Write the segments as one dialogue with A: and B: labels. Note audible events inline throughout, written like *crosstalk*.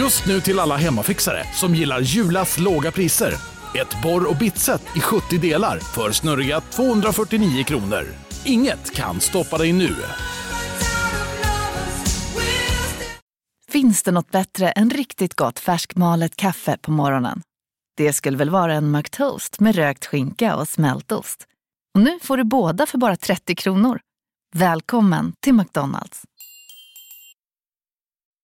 A: Just nu till alla hemmafixare som gillar Julas låga priser. Ett borr och bitset i 70 delar för snurriga 249 kronor. Inget kan stoppa dig nu.
B: Finns det något bättre än riktigt gott färskmalet kaffe på morgonen? Det skulle väl vara en McToast med rökt skinka och smältost. Och nu får du båda för bara 30 kronor. Välkommen till McDonalds.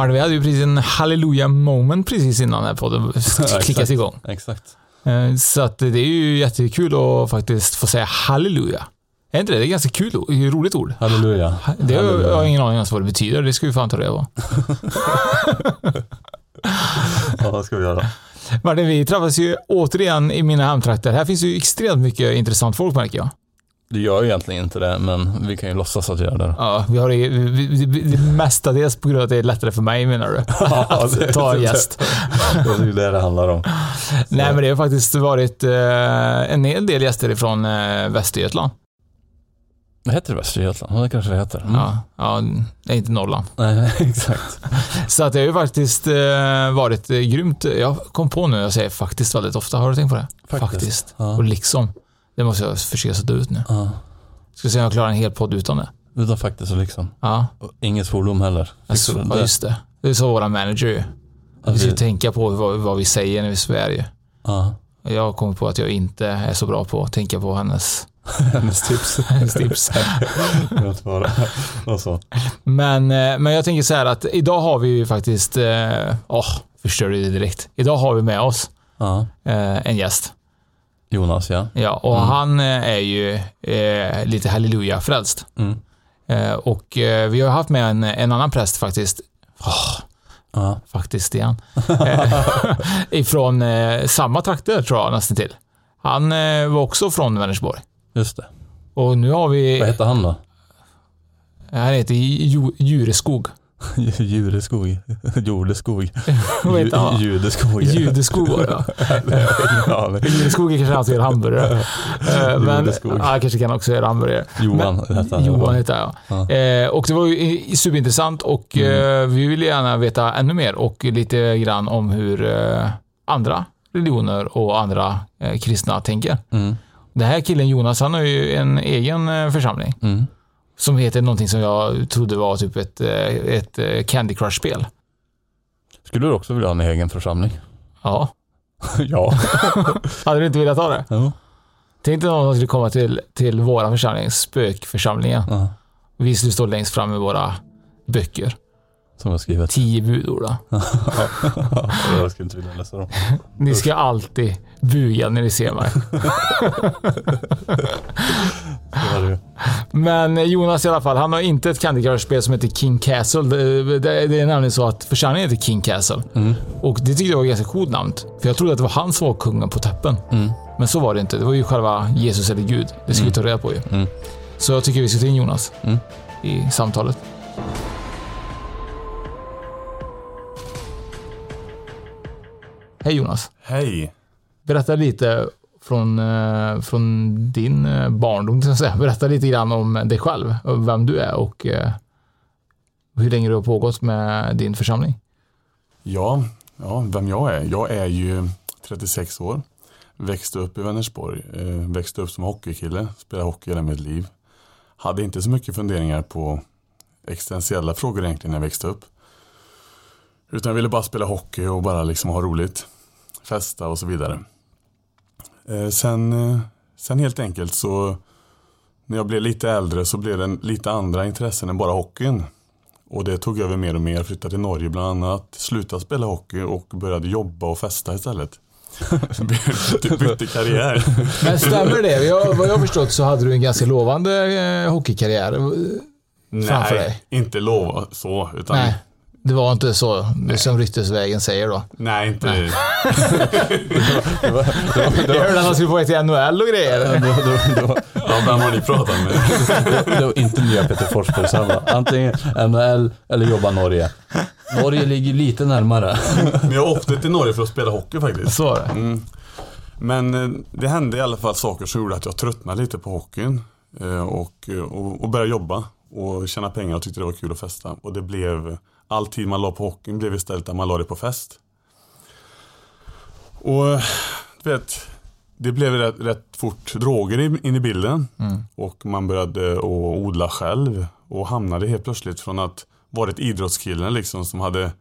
C: Martin, vi hade ju precis en halleluja moment precis innan den här podden *laughs* klickas igång.
D: Exakt.
C: Eh, Så att det är ju jättekul att faktiskt få säga halleluja. Är inte det? Det är ganska kul ord, roligt ord.
D: Halleluja.
C: Det har jag har ingen aning ens vad det betyder, det ska vi fan ta reda på. *laughs*
D: Ja, vad ska vi göra?
C: Martin, vi träffas ju återigen i mina hemtrakter. Här finns ju extremt mycket intressant folk märker jag.
D: Det gör ju egentligen inte det, men vi kan ju låtsas att vi gör det.
C: Ja, vi har det, vi, vi, vi, mestadels på grund av att det är lättare för mig menar du? *laughs* att ta en gäst. *laughs*
D: Det är ju det det handlar om.
C: Nej, men det har faktiskt varit eh, en hel del gäster ifrån eh, Västergötland.
D: Det heter Västergötland? Ja, det kanske det heter. Mm.
C: Ja, ja, det är inte Norrland. *laughs*
D: Nej, exakt.
C: Så att det har ju faktiskt eh, varit eh, grymt. Jag kom på nu, jag säger faktiskt väldigt ofta. Har du tänkt på det?
D: Faktiskt. Ja.
C: Och liksom. Det måste jag försöka sätta ut nu.
D: Ja.
C: Ska se om jag klarar en hel podd utan det.
D: Utan faktiskt och liksom.
C: Ja,
D: Och inget fordom heller.
C: alltså, ja just det. Det är så våra manager ju. Vi ska tänka på vad, vad vi säger när vi svär ju.
D: Ja,
C: Jag kommer på att jag inte är så bra på att tänka på hennes, *laughs*
D: hennes tips. *laughs*
C: hennes tips. *laughs* Men, eh, men jag tänker så här att idag har vi ju faktiskt, eh, åh, förstör det direkt. Idag har vi med oss
D: Ja,
C: eh, en gäst.
D: Jonas ja.
C: Ja, och
D: Mm.
C: han eh, är ju eh, lite halleluja-frälst.
D: Mm.
C: Eh, och eh, vi har haft med en, en annan präst faktiskt. Åh,
D: Ja,
C: faktiskt igen. *laughs* Eh, ifrån eh, samma trakter tror jag nästan till. Han var också från Vänersborg.
D: just det.
C: Och nu har vi,
D: Vad heter han då?
C: han heter Ju- Djureskog. *laughs*
D: Djureskog. *laughs* Jordeskog. *laughs* Judeskog.
C: Judeskog var det ja. Judeskog är kanske han som gör hamburgare. Eh, Men ja, kanske kan också göra hamburgare.
D: Johan
C: Men-
D: heter han.
C: Johan heter jag.
D: Ja.
C: Eh, och det var ju superintressant och
D: Mm.
C: eh, vi vill gärna veta ännu mer och lite grann om hur eh, andra religioner och andra kristna tänker.
D: Mm.
C: Den här killen Jonas, han har ju en egen församling
D: Mm.
C: Som heter någonting som jag trodde var typ ett, eh, ett eh, Candy Crush-spel.
D: Skulle du också vilja ha en egen församling? *laughs*
C: Ja,
D: ja. *laughs*
C: hade du inte velat ha det?
D: Jo.
C: Tänk dig någon som skulle komma till, till våra församling, spökförsamlingen.
D: Ja.
C: Vi skulle stå längst fram med våra böcker.
D: Som jag skrivit.
C: Tio budord. *laughs*
D: jag skulle inte vilja läsa dem.
C: Ni ska alltid buga när ni ser mig. *laughs* Men Jonas i alla fall, han har inte ett Candy Crush-spel som heter King Castle. Det, det, det är nämligen så att församlingen heter King Castle.
D: Mm.
C: Och det tyckte jag var ganska coolt namn. För jag trodde att det var han som var kungen på täppen.
D: Mm.
C: Men så var det inte. Det var ju själva Jesus eller Gud. Det ska vi ta reda på ju.
D: Mm.
C: Så jag tycker vi ska ta in Jonas
D: Mm.
C: i samtalet. Hej Jonas.
E: Hej.
C: Berätta lite från, eh, från din eh, barndom, så säga. Berätta lite grann om dig själv, vem du är och eh, hur länge du har pågått med din församling.
E: Ja, ja, vem jag är? Jag är ju 36 år. Växte upp i Vänersborg. Växte upp som hockeykille. Spelade hockey hela mitt liv. Hade inte så mycket funderingar på existentiella frågor egentligen när jag växte upp. Utan jag ville bara spela hockey och bara liksom ha roligt. Festa och så vidare. Eh, sen, eh, sen helt enkelt så när jag blev lite äldre så blev det lite andra intressen än bara hockeyn. Och det tog över mer och mer. Flyttade till Norge bland annat. Slutade spela hockey och började jobba och festa istället. *laughs* bytte, bytte karriär.
C: Men stämmer det? Jag, vad jag har förstått så hade du en ganska lovande eh, hockeykarriär framför
E: Nej,
C: dig.
E: inte lova så. Utan,
C: Nej, det var inte så som ryktesvägen säger då.
E: nej inte.
C: Jag *laughs* hörde att han skulle få ett till NHL och grejer.
D: Det var, det var, det var,
E: Ja, vem har ni pratat med? *laughs*
D: det var inte nya Peter Forsberg samma. Antingen NHL eller jobba Norge. Norge ligger lite närmare. *laughs*
E: Men jag åkte till Norge för att spela hockey faktiskt.
C: Så var det.
E: Mm. Men eh, det hände i alla fall saker som gjorde att jag tröttnade lite på hockeyn. eh, Och, och, och började jobba och tjäna pengar och tyckte det var kul att festa. Och det blev, all tid man la på hockeyn blev istället att man la det på fest. Och du vet, det blev rätt, rätt fort droger in i bilden. Och man började att odla själv. Och hamnade helt plötsligt från att varit idrottskillen liksom som hade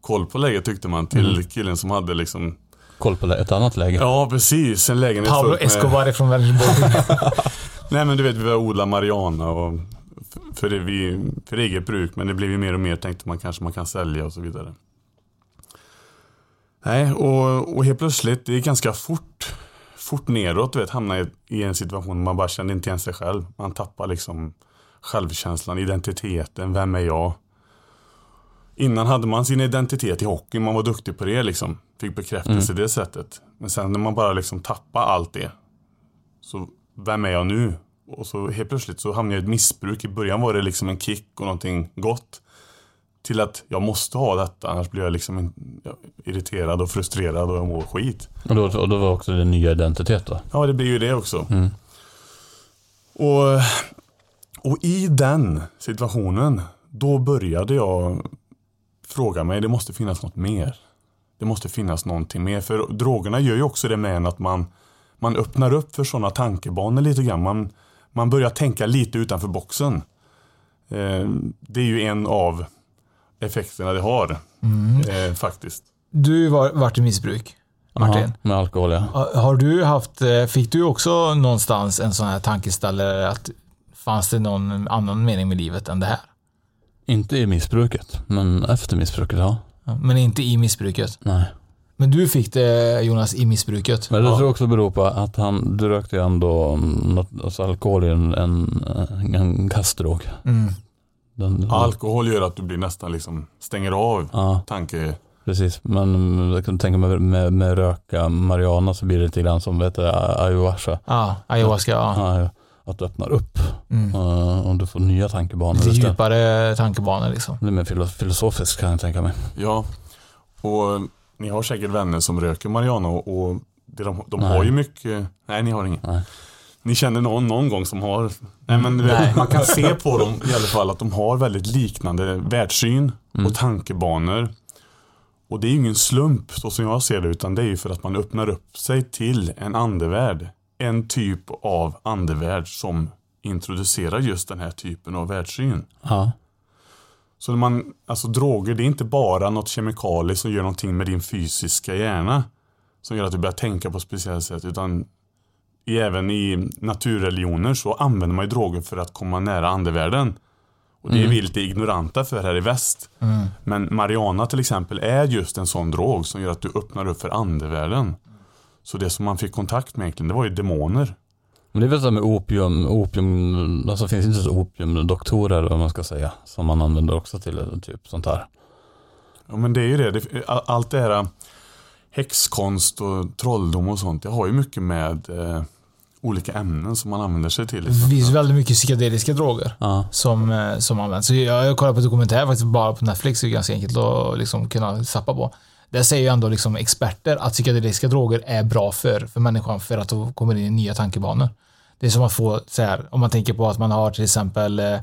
E: koll på läget tyckte man till killen som hade liksom
D: Koll på ett annat läge.
E: Ja, precis. En lägenhet
C: Pablo
E: med-
C: Escobar är från Vänersborg. *laughs*
E: Nej, men du vet, vi började odla marijuana och för, det, vi, för eget bruk, men det blev ju mer och mer tänkte man kanske man kan sälja och så vidare. Nej, och, och helt plötsligt, det gick ganska fort, fort neråt, du vet, hamna i, i en situation man bara kände inte igen sig själv. Man tappar liksom självkänslan, identiteten, vem är jag? Innan hade man sin identitet i hockey, man var duktig på det liksom. Fick bekräftelse det sättet. Men sen när man bara liksom tappar allt det. Så vem är jag nu? Och så helt plötsligt så hamnade jag i ett missbruk. I början var det liksom en kick och någonting gott. Till att jag måste ha detta, annars blir jag liksom irriterad och frustrerad och jag mår skit.
D: Och, då, och då var också din nya identitet då.
E: Ja, det blir ju det också.
D: Mm.
E: Och, och i den situationen, då började jag fråga mig, det måste finnas något mer. Det måste finnas någonting mer. För drogerna gör ju också det med en att man, man öppnar upp för sådana tankebanor lite grann. Man, man börjar tänka lite utanför boxen. Eh, det är ju en av effekterna det har. Eh, faktiskt.
C: Du har varit i missbruk, Martin.
D: Jaha, med alkohol ja.
C: Ha- Har du haft, eh, fick du också någonstans en sån här tankeställare att fanns det någon annan mening med livet än det här?
D: Inte i missbruket, men efter missbruket ja.
C: Ja, Men inte i missbruket.
D: Nej.
C: Men du fick det Jonas i missbruket.
D: Men det
E: Ja.
D: tror jag också beror på att han, du rökte ju ändå, något, alltså alkohol är en, en, en kastdrog.
C: Mm.
D: Den,
E: Alkohol gör att du blir nästan liksom, stänger av
D: Ja,
E: tanke...
D: precis. Men jag kan tänka mig med, med röka marijuana så blir det lite grann som vet du, ayahuasca.
C: Ja, ayahuasca. Ja.
D: Ja, att du öppnar upp
C: Mm.
D: och du får nya tankebanor.
C: Lite djupare tankebanor liksom.
D: Det blir mer filo- filosofiskt kan jag tänka mig.
E: Ja, och ni har säkert vänner som röker marijuana och, de, de har ju mycket, nej ni har inget.
D: Nej.
E: Ni känner någon någon gång som har, nej men vet,
C: Nej.
E: man kan se på dem i alla fall att de har väldigt liknande världssyn och tankebanor. Och det är ju ingen slump så som jag ser det utan det är ju för att man öppnar upp sig till en andevärld. En typ av andevärld som introducerar just den här typen av världssyn.
D: Ja.
E: Så man, alltså droger, det är inte bara något kemikalie som gör någonting med din fysiska hjärna. Som gör att du börjar tänka på speciellt sätt. Utan i, även i naturreligioner så använder man ju droger för att komma nära andevärlden. Och det är vi lite ignoranta för här i väst. Men marijuana till exempel är just en sån drog som gör att du öppnar upp för andevärlden. Så det som man fick kontakt med egentligen, det var ju demoner.
D: Men det är väl så med opium, opium, alltså finns inte så opiumdoktorer eller vad man ska säga, som man använder också till typ sånt här.
E: Ja men det är ju det. det all- allt det här äh, häxkonst och trolldom och sånt. Det har ju mycket med eh, olika ämnen som man använder sig till.
C: Det finns väldigt mycket psykedeliska droger
D: Ja.
C: som, eh, som används. Så jag har kollat på dokumentär faktiskt bara på Netflix. Det är ganska enkelt att liksom kunna sappa på. Där säger ju ändå liksom experter att psykedeliska droger är bra för, för människan för att de kommer in i nya tankebanor. Det är som att få, så här, om man tänker på att man har till exempel eh,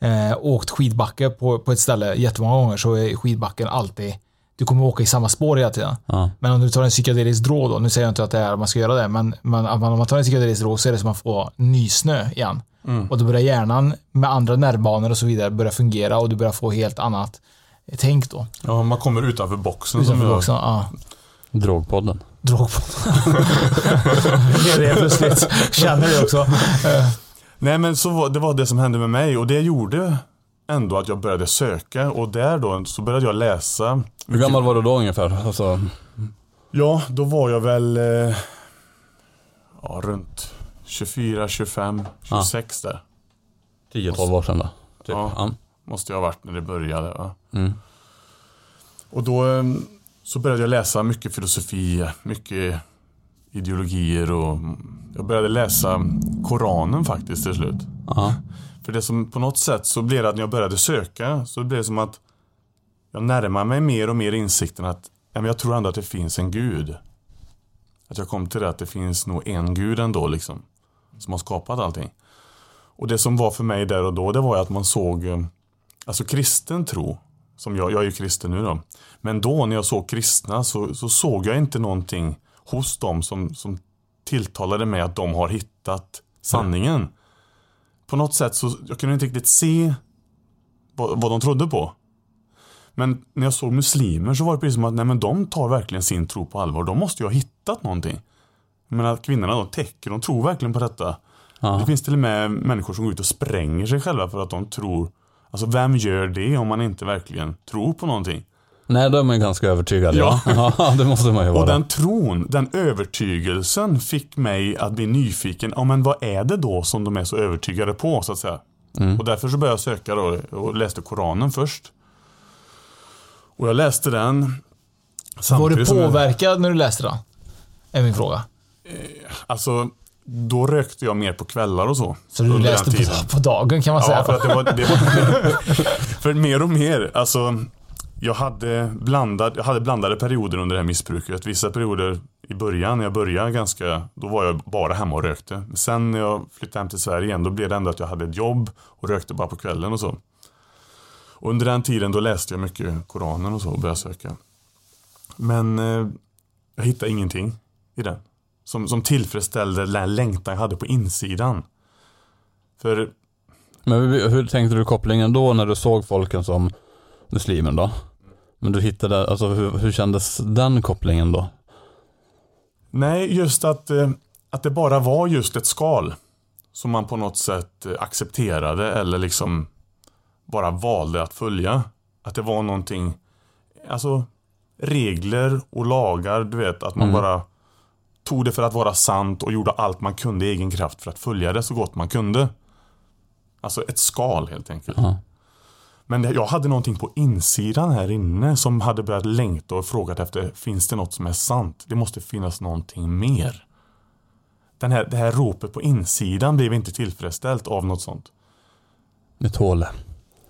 C: eh, åkt skidbacke på, på ett ställe jättemånga gånger så är skidbacken alltid, du kommer åka i samma spår hela tiden.
D: Ja.
C: Men om du tar en psykedelisk drog då, nu säger jag inte att det är man ska göra det, men, men om man tar en psykedelisk drog så är det som att få nysnö igen. Och då börjar hjärnan med andra nervbanor och så vidare börja fungera och du börjar få helt annat tänk då.
E: Ja, man kommer utanför boxen.
C: Utanför också, ja.
D: Drogpodden.
C: Drog på. *laughs* det är det plötsligt. Känner du också. Eh,
E: Nej men så var, det var det som hände med mig och det gjorde ändå att jag började söka och där då så började jag läsa.
D: Hur gammal var du då ungefär? Alltså,
E: Ja, då var jag väl eh, ja, runt 24, 25, 26 där.
D: 10-12 år sedan då? Typ.
E: Ja.
D: Ja.
E: Måste jag ha varit när det började. Va?
D: Mm.
E: Och då eh, så började jag läsa mycket filosofi, mycket ideologier och jag började läsa Koranen faktiskt till slut.
D: Ja.
E: För det som på något sätt så blev det att när jag började söka så blev det som att jag närmar mig mer och mer insikten att jag tror ändå att det finns en gud. Att jag kom till det att det finns nog en gud ändå liksom. Som har skapat allting. Och det som var för mig där och då det var ju att man såg eh, Alltså kristen tro som jag, jag är ju kristen nu då. Men då när jag såg kristna så, så såg jag inte någonting hos dem som, som tilltalade mig att de har hittat sanningen. På något sätt så jag kunde inte riktigt se vad, vad de trodde på. Men när jag såg muslimer så var det precis som att nej, men de tar verkligen sin tro på allvar. De måste ju ha hittat någonting. Jag menar kvinnorna de täcker, de tror verkligen på detta.
D: Ja.
E: Det finns till och med människor som går ut och spränger sig själva för att de tror Alltså vem gör det om man inte verkligen tror på någonting?
D: Nej, då är ganska övertygad. Ja, *laughs* ja det måste man ju vara.
E: Och den tron, den övertygelsen fick mig att bli nyfiken. Ja men vad är det då som de är så övertygade på så att säga? Och därför så började jag söka då och läste Koranen först. Och jag läste den.
C: Var du
E: som jag-
C: påverkad när du läste den? Är min fråga.
E: Alltså, då rökte jag mer på kvällar och så.
C: Så du läste på, på dagen kan man säga.
E: Ja, för att det var, det var *laughs* För mer och mer, alltså jag hade, blandad, jag hade blandade perioder under det här missbruket. Vissa perioder i början, när jag började ganska, då var jag bara hemma och rökte. Sen när jag flyttade hem till Sverige igen, då blev det ändå att jag hade ett jobb och rökte bara på kvällen och så. Och under den tiden då läste jag mycket Koranen och så och började söka. Men eh, jag hittade ingenting i den. Som, som tillfredsställde den längtan jag hade på insidan. För
D: Men hur, hur tänkte du kopplingen då när du såg folken som muslimer då? Men du hittade, alltså hur, hur kändes den kopplingen då?
E: Nej, just att, eh, att det bara var just ett skal. Som man på något sätt eh, accepterade eller liksom bara valde att följa. Att det var någonting, alltså regler och lagar, du vet att man
D: Mm.
E: bara tog det för att vara sant och gjorde allt man kunde i egen kraft för att följa det så gott man kunde. Alltså ett skal helt enkelt.
D: Ja.
E: Men jag hade någonting på insidan här inne som hade börjat längta och frågat efter finns det något som är sant? Det måste finnas någonting mer. Den här, det här ropet på insidan blev inte tillfredsställt av något sånt.
D: Ett hål.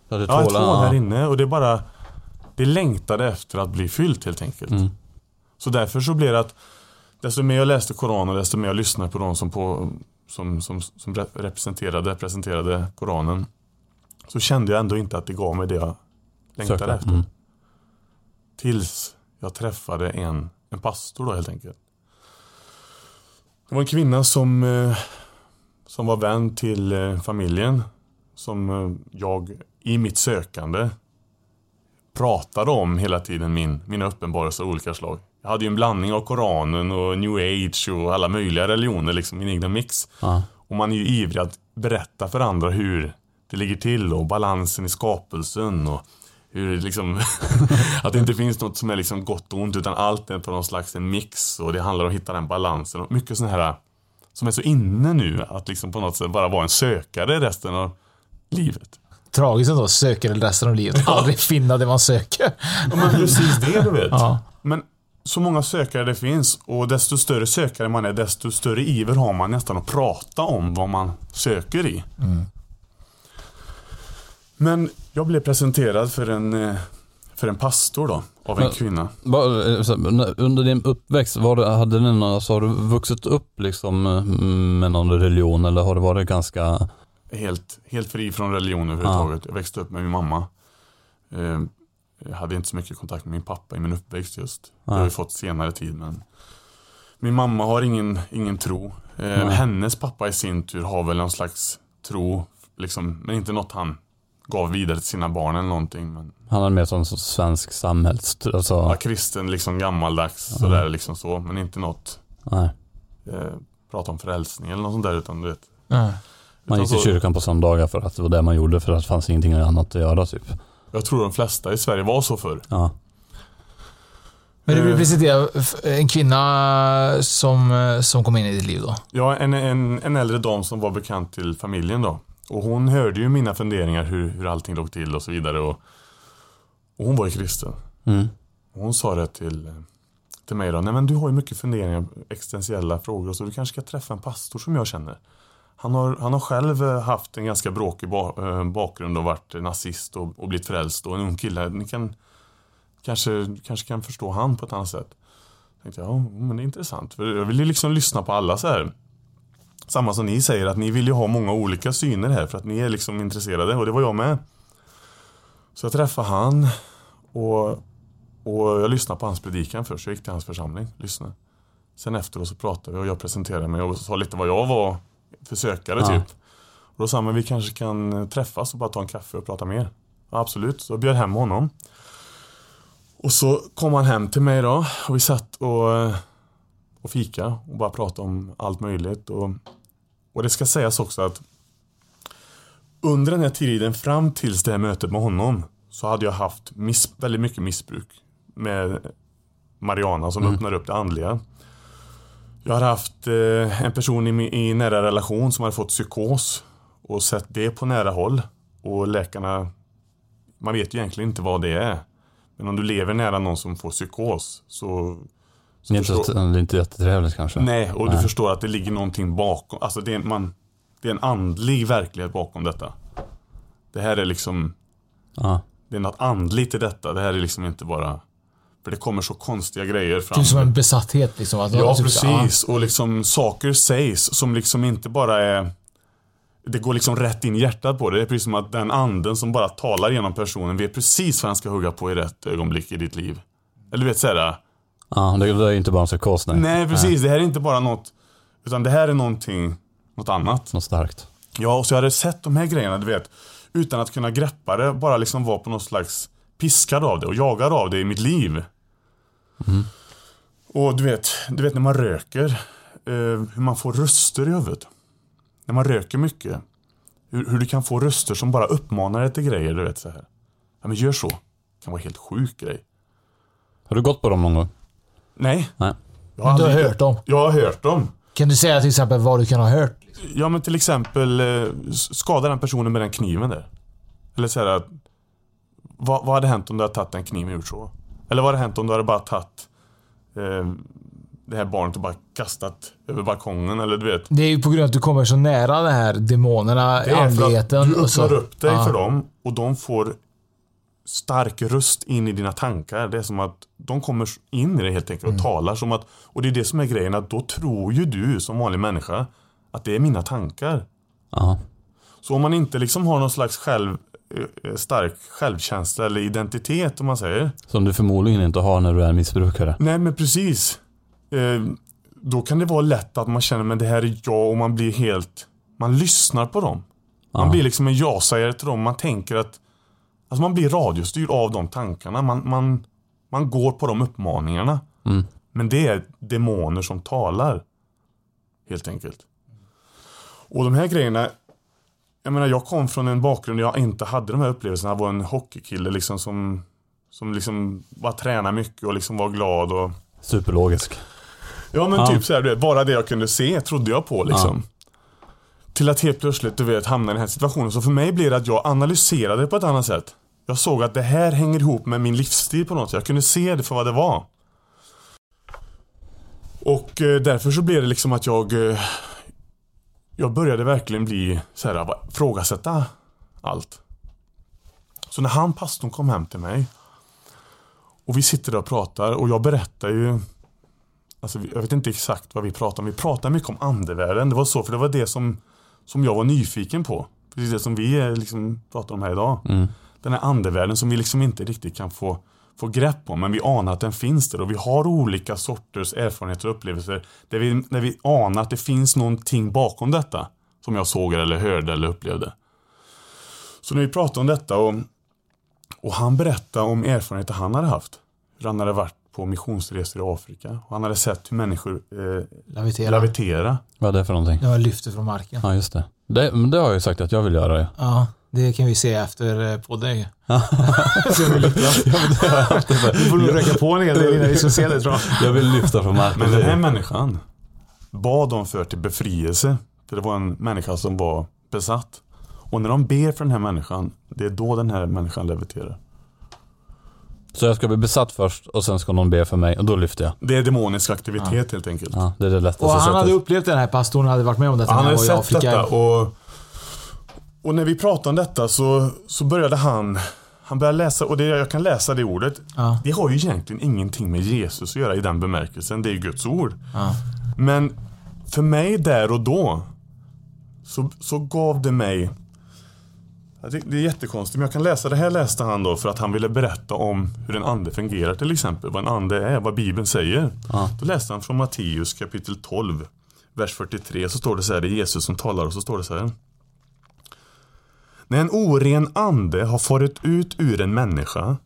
E: Ja, ett
D: hål,
E: här inne och det bara Det längtade efter att bli fyllt helt enkelt.
D: Mm.
E: Så därför så blev det att Desto mer jag läste Koranen, desto mer jag lyssnade på de som, på, som, som, som re- representerade, presenterade Koranen. Så kände jag ändå inte att det gav mig det jag längtade
D: Sökte.
E: efter.
D: Mm.
E: Tills jag träffade en, en pastor då helt enkelt. Det var en kvinna som, eh, som var vän till eh, familjen. Som eh, jag i mitt sökande pratade om hela tiden min, mina uppenbarelser av olika slag. Jag hade ju en blandning av Koranen och new age och alla möjliga religioner, liksom min egna mix.
D: Ja.
E: Och man är ju ivrig att berätta för andra hur det ligger till och balansen i skapelsen och hur det liksom *laughs* att det inte finns något som är liksom gott och ont utan allt är på någon slags en mix och det handlar om att hitta den balansen och mycket sådana här som är så inne nu att liksom på något sätt bara vara en sökare resten av livet.
C: Tragiskt ändå, söker resten av livet. Aldrig finna det man söker.
E: Ja men precis det du vet.
C: Ja.
E: Men så många sökare det finns och desto större sökare man är desto större iver har man nästan att prata om vad man söker i. Men jag blev presenterad för en, eh, för en pastor då, av en
D: Men-
E: kvinna.
D: Var, eh, under din uppväxt, var det, hade ni alltså, har du vuxit upp liksom eh, med någon religion eller har det varit ganska,
E: Helt, helt fri från religion överhuvudtaget. Jag växte upp med min mamma. Jag hade inte så mycket kontakt med min pappa i min uppväxt just. Det har
D: Nej.
E: vi fått senare tid men Min mamma har ingen, ingen tro. Eh,
D: Nej.
E: hennes pappa i sin tur har väl någon slags tro. Liksom, men inte något han gav vidare till sina barn eller någonting. Men,
D: han är mer som svensk samhälls, alltså,
E: ja, kristen, liksom gammaldags sådär liksom så. Men inte något
D: nej.
E: eh, prata om frälsning eller något sånt där utan du vet.
C: Ja.
D: Man gick till kyrkan på söndagar för att det var det man gjorde för att det fanns ingenting annat att göra typ.
E: Jag tror de flesta i Sverige var så förr.
D: Ja.
C: Men du vill
E: Eh.
C: presentera en kvinna som, eh, som kom in i ditt liv då?
E: Ja, en, en, en äldre dam som var bekant till familjen då. Och hon hörde ju mina funderingar hur, hur allting låg till och så vidare. Och, och hon var ju kristen.
D: Mm.
E: Och hon sa det till, till mig då. Nej men du har ju mycket funderingar, existentiella frågor och så. Du kanske ska träffa en pastor som jag känner. Han har, han har själv eh, haft en ganska bråkig ba, eh, bakgrund och varit nazist och, och blivit frälst och en ung kille. Ni kan, kanske, kanske kan förstå han på ett annat sätt. Tänkte jag, ja men det är intressant. För jag vill ju liksom lyssna på alla så här. Samma som ni säger, att ni vill ju ha många olika syner här för att ni är liksom intresserade och det var jag med. Så jag träffade han och, och jag lyssnade på hans predikan först. Jag gick till hans församling, lyssnade. Sen efteråt så pratade vi och jag presenterade mig och sa lite vad jag var för sökare
D: Ja.
E: typ. Och då sa han, men vi kanske kan träffas och bara ta en kaffe och prata mer. Ja, absolut, så jag bjöd hem honom. Och så kom han hem till mig då och vi satt och, och fika och bara pratade om allt möjligt. Och, och det ska sägas också att under den här tiden fram tills det här mötet med honom så hade jag haft miss, väldigt mycket missbruk med Mariana som öppnar upp det andliga. Jag har haft eh, en person i, nära relation som hade fått psykos och sett det på nära håll. Och läkarna, man vet ju egentligen inte vad det är. Men om du lever nära någon som får psykos så... så
D: Det, är inte,
E: förstår-
D: det är inte jättetrevligt kanske.
E: Nej, och du
D: Nej.
E: förstår att det ligger någonting bakom. Alltså det är, man, det är en andlig verklighet bakom detta. Det här är liksom,
D: Ja.
E: det är något andligt i detta. Det här är liksom inte bara, för det kommer så konstiga grejer fram.
C: Typ som en besatthet liksom. Att
E: Ja,
C: typ så- ja.
E: precis. Och liksom saker sägs som liksom inte bara är det går liksom rätt in i hjärtat på det. Det är precis som att den anden som bara talar genom personen vet precis vad han ska hugga på i rätt ögonblick i ditt liv. Eller du vet såhär,
D: Ja, det, är inte bara en psykos nej.
E: nej precis, det här är inte bara något, utan det här är någonting, något annat.
D: Något starkt.
E: Ja, och så jag hade sett de här grejerna, du vet, utan att kunna greppa det, bara liksom vara på något slags piskad av det och jagad av det i mitt liv. Och du vet, du vet när man röker, eh, hur man får röster i huvudet. När man röker mycket. Hur, hur du kan få röster som bara uppmanar dig till grejer, du vet så här. Ja men gör så. Det kan vara helt sjuk grej.
D: Har du gått på dem någon gång?
E: Nej.
D: Nej.
E: Jag
C: Men du har hört dem.
E: Jag har hört dem.
C: Kan du säga till exempel vad du kan ha hört?
E: Ja men till exempel eh, skada den personen med den kniven där. Eller så här, att, vad, vad hade hänt om du hade tagit den kniven och gjort så? Eller vad hade hänt om du hade bara tagit eh, det här barnet och bara kastat över balkongen eller du vet.
C: Det är ju på grund av att du kommer så nära de här demonerna, andligheten.
E: du
C: och så-
E: öppnar upp dig
C: Ja.
E: för dem och de får stark röst in i dina tankar. Det är som att de kommer in i det helt enkelt och
C: Mm.
E: talar som att, och det är det som är grejen att då tror ju du som vanlig människa att det är mina tankar.
D: Ja.
E: Så om man inte liksom har någon slags själv, stark självkänsla eller identitet om man säger.
D: Som du förmodligen inte har när du är missbrukare.
E: Nej men precis. Eh, då kan det vara lätt att man känner men det här är jag och man blir helt, man lyssnar på dem. Man
D: Ja.
E: blir liksom en ja-sägare till dem. Man tänker att, alltså man blir radiostyrd av de tankarna. Man, man, man går på de uppmaningarna.
D: Mm.
E: Men det är demoner som talar. Helt enkelt. Och de här grejerna. Jag menar jag kom från en bakgrund där jag inte hade de här upplevelserna. Jag var en hockeykille liksom som, som liksom bara tränade mycket och liksom var glad och
D: Superlogisk.
E: Ja men
D: Ja.
E: typ såhär, du vet, bara det jag kunde se trodde jag på liksom. Till att helt plötsligt, du vet, hamna i den här situationen. Så för mig blev det att jag analyserade det på ett annat sätt. Jag såg att det här hänger ihop med min livsstil på något sätt. Jag kunde se det för vad det var. Och eh, därför så blev det liksom att jag eh, Jag började verkligen bli så här, ifrågasätta allt. Så när han pastorn kom hem till mig och vi sitter där och pratar och jag berättar ju Alltså, jag vet inte exakt vad vi pratar om. Vi pratar mycket om andevärlden. Det var så, för det var det som, som jag var nyfiken på. Precis det som vi eh, liksom pratar om här idag.
D: Mm.
E: Den här andevärlden som vi liksom inte riktigt kan få, få grepp om. Men vi anar att den finns där och vi har olika sorters erfarenheter och upplevelser. Där vi, där vi anar att det finns någonting bakom detta. Som jag såg eller hörde eller upplevde. Så när vi pratade om detta och, och han berättade om erfarenheter han hade haft. Hur han hade varit på missionsresor i Afrika. Och han hade sett hur människor eh,
C: Lavitera.
E: lavitera.
D: Vad är det för någonting?
C: Det var lyfter från marken.
D: Ja, just det. Det, men det har jag ju sagt att jag vill göra. Ja.
C: Ja, det kan vi se efter eh, podden.
D: Ja. *laughs*
C: Se om vi lyckas. Vi får nog räcka på en hel del innan vi ska se det tror jag.
D: Jag vill lyfta från marken.
E: Men den här människan bad de för till befrielse. För det var en människa som var besatt. Och när de ber för den här människan, det är då den här människan leviterar.
D: Så jag ska bli besatt först och sen ska någon be för mig och då lyfter jag.
E: Det är demonisk aktivitet helt enkelt.
D: Ja, det är det lättaste
C: Och han hade
D: sättet.
C: upplevt det, den här pastorn hade varit med om detta
E: Han hade
C: han var i
E: sett
C: Afrika.
E: detta och, och när vi pratade om detta så, så började han han började läsa, och det, jag kan läsa det ordet.
C: Ja.
E: Det har ju egentligen ingenting med Jesus att göra i den bemärkelsen. Det är ju Guds ord.
C: Ja.
E: Men för mig där och då så, så gav det mig tycker Det är jättekonstigt, men jag kan läsa det här läste han då för att han ville berätta om hur en ande fungerar till exempel. Vad en ande är, vad Bibeln säger.
D: Ja.
E: Då läste han från Matteus kapitel 12, vers 43. Så står det så här, det är Jesus som talar och så står det så här. När en oren ande har farit ut ur en människa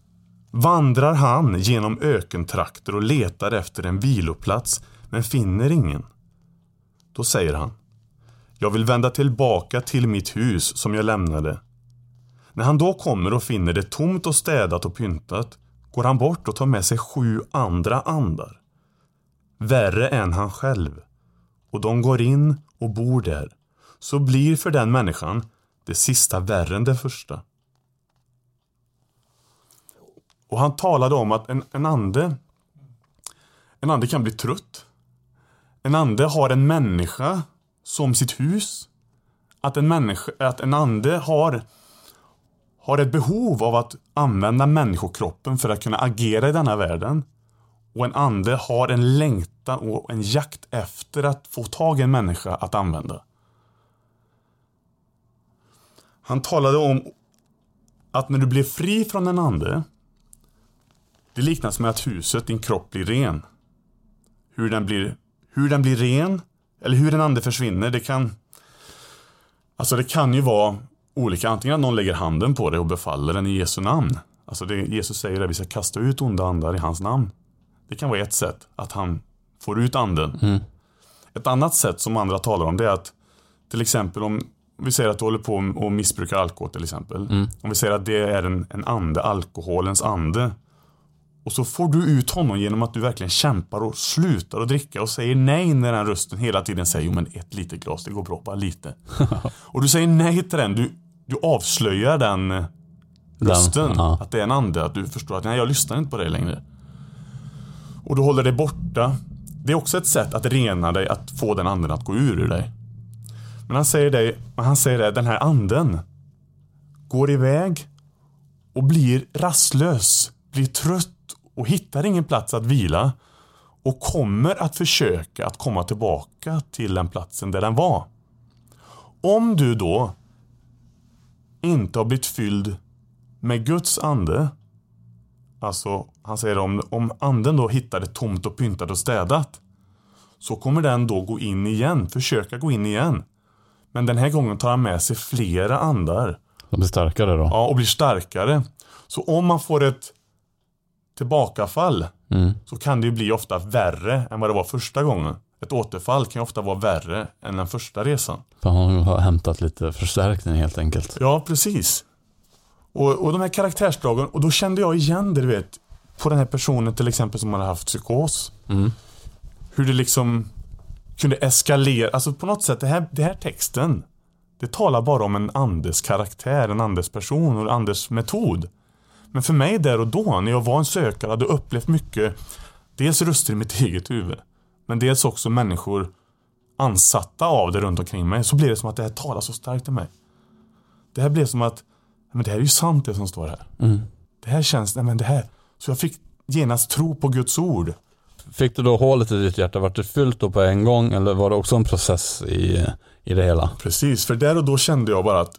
E: vandrar han genom ökentrakter och letar efter en viloplats men finner ingen. Då säger han Jag vill vända tillbaka till mitt hus som jag lämnade. När han då kommer och finner det tomt och städat och pyntat går han bort och tar med sig sju andra andar. Värre än han själv. Och de går in och bor där. Så blir för den människan det sista värre än det första. Och han talade om att en, en ande En ande kan bli trött. En ande har en människa som sitt hus. Att en, människa, att en ande har har ett behov av att använda människokroppen för att kunna agera i denna världen. Och en ande har en längtan och en jakt efter att få tag i en människa att använda. Han talade om att när du blir fri från en ande det liknas med att huset, din kropp, blir ren. Hur den blir, hur den blir ren, eller hur en ande försvinner, det kan... Alltså det kan ju vara olika. Antingen att någon lägger handen på dig och befaller den i Jesu namn. Alltså det, Jesus säger att vi ska kasta ut onda andar i hans namn. Det kan vara ett sätt, att han får ut anden. Ett annat sätt som andra talar om det är att till exempel om vi säger att du håller på och missbrukar alkohol till exempel. Om vi säger att det är en, en ande, alkoholens ande. Och så får du ut honom genom att du verkligen kämpar och slutar att dricka och säger nej när den rösten hela tiden säger jo men ett litet glas, det går bra, bara lite. *laughs* och du säger nej till den, du, du avslöjar den eh, rösten.
D: ja.
E: Att det är en ande, att du förstår att nej jag lyssnar inte på dig längre. Och du håller dig borta. Det är också ett sätt att rena dig, att få den anden att gå ur ur dig. Men han säger det, han säger det, den här anden går iväg och blir rastlös, blir trött och hittar ingen plats att vila och kommer att försöka att komma tillbaka till den platsen där den var. Om du då inte har blivit fylld med Guds ande Alltså, han säger om, om anden då hittar det tomt och pyntat och städat så kommer den då gå in igen, försöka gå in igen. Men den här gången tar han med sig flera andar
D: De blir starkare då.
E: ja, och blir starkare. Så om man får ett tillbakafall
D: Mm.
E: så kan det ju bli ofta värre än vad det var första gången. Ett återfall kan ju ofta vara värre än den första resan.
D: För han har hämtat lite förstärkning helt enkelt.
E: Ja, precis. Och, och de här karaktärsdragen, och då kände jag igen det, du vet, på den här personen till exempel som hade haft psykos.
D: Mm.
E: Hur det liksom kunde eskalera, alltså på något sätt, det här, det här texten, det talar bara om en andes karaktär, en andes person och en andes metod. Men för mig där och då, när jag var en sökare, hade upplevt mycket, dels röster i mitt *laughs* eget huvud, men dels också människor ansatta av det runt omkring mig, så blir det som att det här talar så starkt till mig. Det här blev som att, men det här är ju sant det som står här.
D: Mm.
E: Det här känns, nej men det här. Så jag fick genast tro på Guds ord.
D: Fick du då hålet i ditt hjärta, vart det fyllt då på en gång eller var det också en process i, i det hela?
E: Precis, för där och då kände jag bara att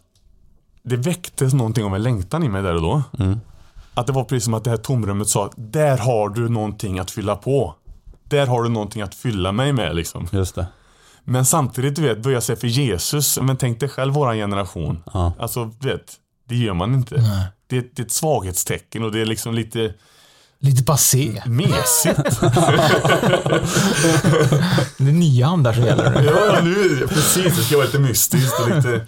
E: det väcktes någonting av en längtan i mig där och då.
D: Mm.
E: Att det var precis som att det här tomrummet sa, där har du någonting att fylla på. Där har du någonting att fylla mig med liksom.
D: Just det.
E: Men samtidigt, du vet, börja se för Jesus. Men tänk dig själv våran generation.
D: Ja.
E: Alltså, du vet, det gör man inte. Det, är- det är ett svaghetstecken och det är liksom lite
C: Lite passé.
E: mesigt. *laughs*
C: Det är nian där som gäller nu.
E: ja, nu, precis. Det ska vara lite mystiskt och lite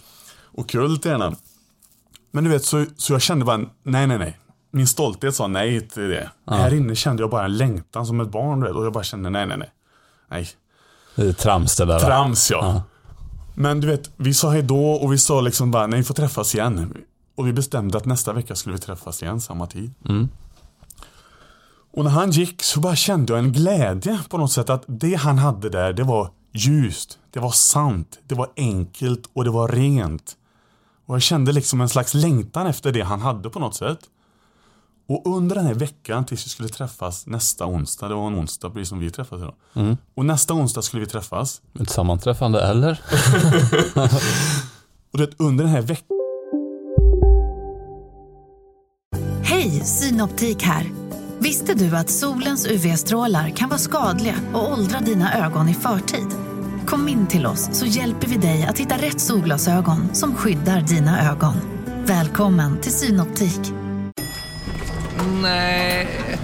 E: okult gärna. Men du vet, så, så jag kände bara, nej, nej, nej. Min stolthet sa nej till det. Här inne kände jag bara en längtan som ett barn, vet. Och jag bara kände, nej, nej, nej. Nej,
D: Det är trams det där.
E: trams ja.
D: Ja.
E: Men du vet, vi sa hej då och vi sa liksom bara, nej, vi får träffas igen. Och vi bestämde att nästa vecka skulle vi träffas igen, samma tid.
D: Mm.
E: Och när han gick så bara kände jag en glädje på något sätt att det han hade där, det var ljust, det var sant, det var enkelt och det var rent. Och jag kände liksom en slags längtan efter det han hade på något sätt. Och under den här veckan tills vi skulle träffas nästa onsdag, det var en onsdag precis som vi träffas idag.
D: Mm.
E: Och nästa onsdag skulle vi träffas.
D: Ett sammanträffande eller? *laughs*
E: Och det under den här veckan
B: Hej, Synoptik här. Visste du att solens UV-strålar kan vara skadliga och åldra dina ögon i förtid? Kom in till oss så hjälper vi dig att hitta rätt solglasögon som skyddar dina ögon. Välkommen till Synoptik.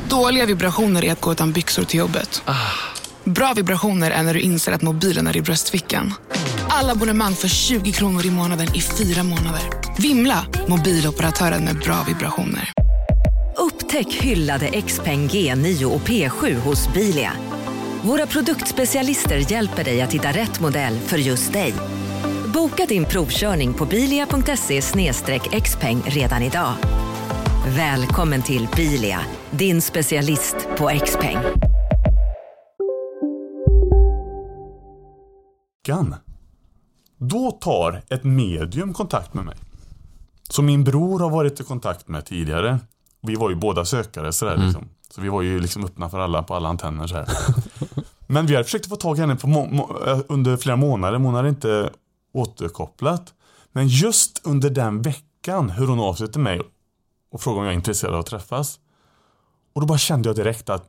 F: Dåliga vibrationer är att gå utan byxor till jobbet. Bra vibrationer är när du inser att mobilen är i bröstfickan. Alla abonnemang för 20 kronor i månaden i fyra månader. Vimla! Mobiloperatören med bra vibrationer.
G: Upptäck hyllade XPeng G9 och P7 hos Bilia. Våra produktspecialister hjälper dig att hitta rätt modell för just dig. Boka din provkörning på bilia.se xpeng redan idag. Välkommen till Bilia, din specialist på XPeng.
E: Då tar ett medium kontakt med mig. Som min bror har varit i kontakt med tidigare. Vi var ju båda sökare sådär liksom. Så vi var ju liksom öppna för alla på alla antenner så här. *laughs* Men vi har försökt få tag i henne eh, under flera månader, men hon har inte återkopplat. Men just under den veckan hör hon av sig till mig och frågar om jag är intresserad av att träffas. Och då bara kände jag direkt att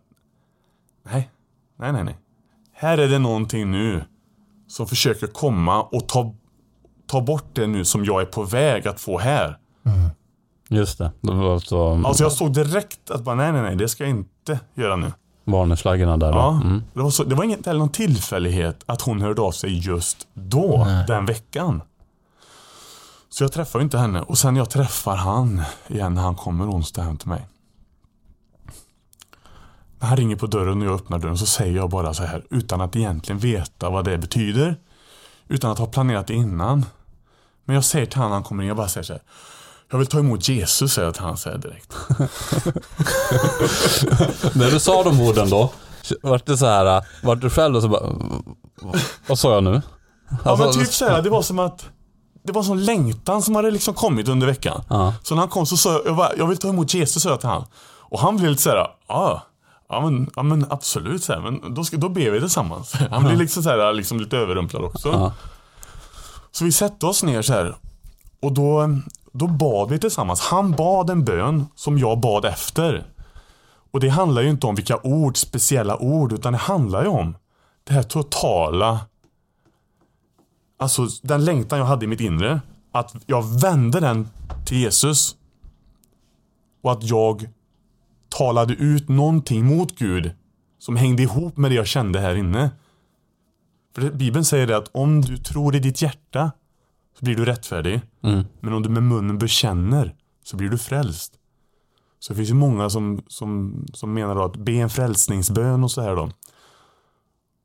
E: nej, nej, nej, nej. Här är det någonting nu som försöker komma och ta, ta bort det nu som jag är på väg att få här.
D: Just det. Det var så
E: Alltså jag såg direkt att bara, nej, nej, nej, det ska jag inte göra nu.
D: varningsflaggorna där.
E: Ja,
D: Ja. Mm.
E: det, var så, det var inget heller någon tillfällighet att hon hörde av sig just då, den veckan. Så jag träffar ju inte henne och sen jag träffar han igen när han kommer onsdag hem till mig. När han ringer på dörren och jag öppnar dörren så säger jag bara så här utan att egentligen veta vad det betyder. Utan att ha planerat det innan. Men jag säger till honom när han kommer in, jag bara säger så här. Jag vill ta emot Jesus, säger jag till så här direkt. *laughs*
D: När du sa de orden då, vart det så här, vart du själv och så bara, vad sa jag nu?
E: Ja
D: Alltså,
E: men typ såhär, det var som att Det var sån längtan som hade liksom kommit under veckan.
D: Ja.
E: Så när han kom så sa jag, jag, bara, jag vill ta emot Jesus, sa jag till han. Och han blev lite såhär, ja. Ja men, ja, men absolut, så här, men då, ska, då ber vi tillsammans. Han blev liksom, så här, liksom lite överrumplad också.
D: Ja.
E: Så vi sätter oss ner så här. Och då, då bad vi tillsammans. Han bad en bön som jag bad efter. Och det handlar ju inte om vilka ord, speciella ord, utan det handlar ju om det här totala Alltså den längtan jag hade i mitt inre. Att jag vände den till Jesus. Och att jag talade ut någonting mot Gud. Som hängde ihop med det jag kände här inne. För Bibeln säger det att om du tror i ditt hjärta så blir du rättfärdig.
D: Mm.
E: Men om du med munnen bekänner så blir du frälst. Så det finns ju många som, som, som menar då att be en frälsningsbön och så här då.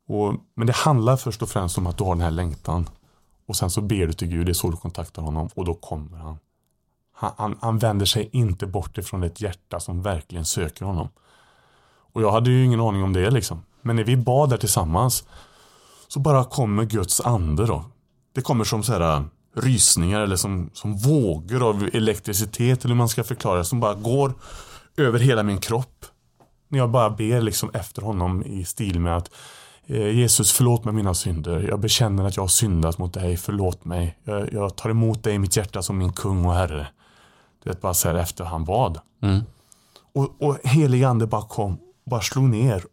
E: Och, men det handlar först och främst om att du har den här längtan. Och sen så ber du till Gud, det är så du kontaktar honom och då kommer han. Han, han, han vänder sig inte bort ifrån ett hjärta som verkligen söker honom. Och jag hade ju ingen aning om det liksom. Men när vi bad där tillsammans så bara kommer Guds ande då. Det kommer som så här rysningar eller som, som vågor av elektricitet eller hur man ska förklara det. Som bara går över hela min kropp. När jag bara ber liksom efter honom i stil med att eh, Jesus förlåt mig mina synder. Jag bekänner att jag har syndat mot dig. Förlåt mig. Jag, jag tar emot dig i mitt hjärta som min kung och herre. Du vet bara så här efter han bad.
D: Mm.
E: Och, och helig ande bara kom. Bara slog ner.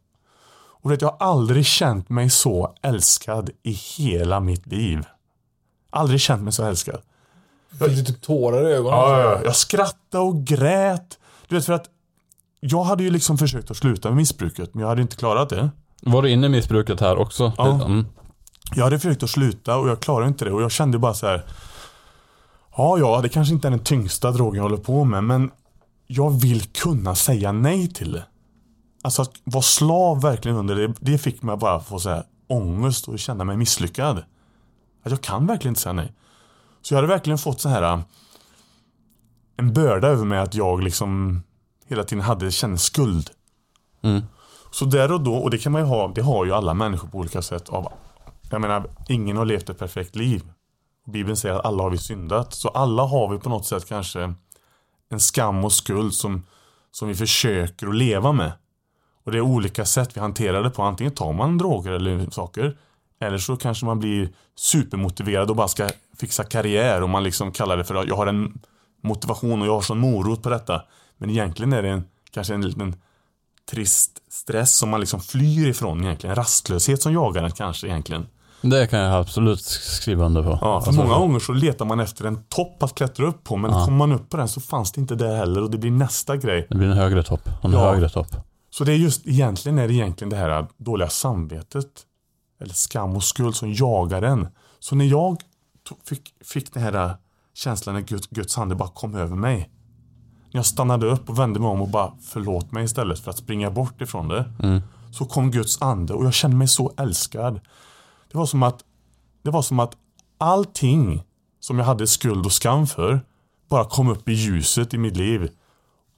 E: Och vet, jag har aldrig känt mig så älskad i hela mitt liv. Aldrig känt mig så älskad.
C: Fick du typ tårar i ögonen?
E: Ja, ja, ja. Jag skrattade och grät. Du vet för att jag hade ju liksom försökt att sluta med missbruket, men jag hade inte klarat det.
D: Var du inne i missbruket här också?
E: Ja.
D: Mm.
E: Jag hade försökt att sluta och jag klarade inte det och jag kände bara så här. Ja, ja, det kanske inte är den tyngsta drogen jag håller på med, men jag vill kunna säga nej till det. Alltså att vara slav verkligen under det, det fick mig bara få så här ångest och känna mig misslyckad. Att jag kan verkligen inte säga nej. Så jag hade verkligen fått så här en börda över mig att jag liksom hela tiden hade, kände skuld.
D: Mm.
E: Så där och då, och det kan man ju ha, det har ju alla människor på olika sätt. Av, jag menar, ingen har levt ett perfekt liv. Bibeln säger att alla har vi syndat. Så alla har vi på något sätt kanske en skam och skuld som, som vi försöker att leva med. Och det är olika sätt vi hanterar det på. Antingen tar man droger eller saker. Eller så kanske man blir supermotiverad och bara ska fixa karriär och man liksom kallar det för att jag har en motivation och jag har sån morot på detta. Men egentligen är det en, kanske en liten trist stress som man liksom flyr ifrån egentligen. En rastlöshet som jagar en kanske egentligen.
D: Det kan jag absolut skriva under på.
E: Ja, för
D: Alltså,
E: många gånger så letar man efter en topp att klättra upp på men
D: Ja.
E: kommer man upp på den så fanns det inte där heller och det blir nästa grej.
D: Det blir en högre topp. En
E: Ja.
D: högre topp.
E: Så det är just egentligen är det egentligen det här dåliga samvetet eller skam och skuld som jagar en. Så när jag fick, fick den här känslan när Guds, Guds ande bara kom över mig. När jag stannade upp och vände mig om och bara förlåt mig istället för att springa bort ifrån det.
D: Mm.
E: Så kom Guds ande och jag kände mig så älskad. Det var som att det var som att allting som jag hade skuld och skam för bara kom upp i ljuset i mitt liv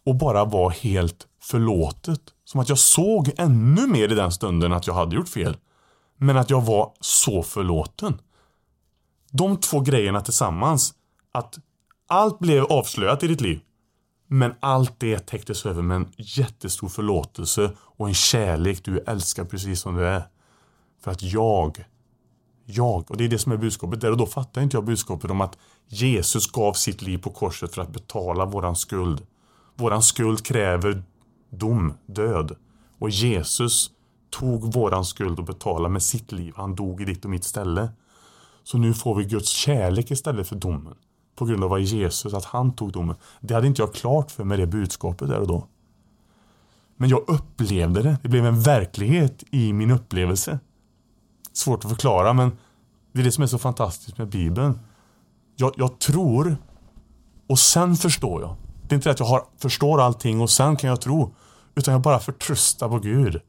E: och bara var helt förlåtet. Som att jag såg ännu mer i den stunden att jag hade gjort fel. Men att jag var så förlåten. De två grejerna tillsammans. Att allt blev avslöjat i ditt liv. Men allt det täcktes över med en jättestor förlåtelse och en kärlek du älskar precis som du är. För att jag, jag, och det är det som är budskapet där och då fattar inte jag budskapet om att Jesus gav sitt liv på korset för att betala våran skuld. Våran skuld kräver dom, död. Och Jesus tog våran skuld och betalade med sitt liv. Han dog i ditt och mitt ställe. Så nu får vi Guds kärlek istället för domen. På grund av vad Jesus, att han tog domen. Det hade inte jag klart för mig det budskapet där och då. Men jag upplevde det. Det blev en verklighet i min upplevelse. Svårt att förklara men det är det som är så fantastiskt med Bibeln. Jag, jag tror och sen förstår jag. Det är inte det att jag har, förstår allting och sen kan jag tro. Utan jag bara förtröstar på Gud.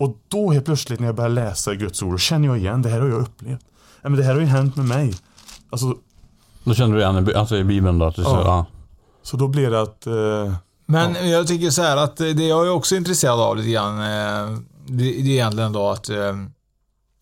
E: Och då helt plötsligt när jag börjar läsa Guds ord, då känner jag igen, det här har jag upplevt. Ja, men det här har ju hänt med mig. Alltså,
D: Då känner du igen alltså i Bibeln då? Att du
E: Ja.
D: säger, ja.
E: så då blir det att... Eh,
C: Men jag tycker så här att det jag är också intresserad av lite grann, eh, det, det är egentligen då att eh,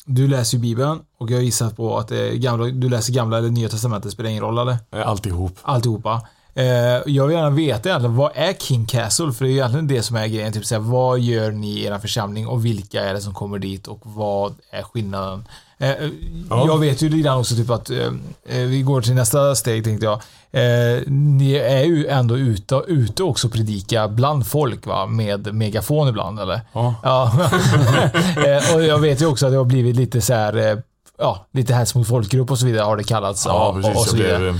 C: du läser ju Bibeln och jag gissar på att gamla, du läser gamla eller nya testamentet, spelar ingen roll eller?
E: eh, alltihop.
C: Alltihopa. Eh, jag vill gärna veta egentligen, vad är King Castle? För det är ju egentligen det som är grejen. Typ såhär, vad gör ni i er församling och vilka är det som kommer dit och vad är skillnaden? Eh, eh,
E: Ja.
C: Jag vet ju lite grann också typ att, eh, eh, vi går till nästa steg tänkte jag. Eh, ni är ju ändå ute, ute också och predika bland folk va? Med megafon ibland eller?
E: Ja.
C: Ja. *laughs* Och jag vet ju också att det har blivit lite så här, ja, lite hets mot folkgrupp och så vidare har det kallats.
E: Ja,
C: och,
E: precis.
C: och så vidare.
E: eh,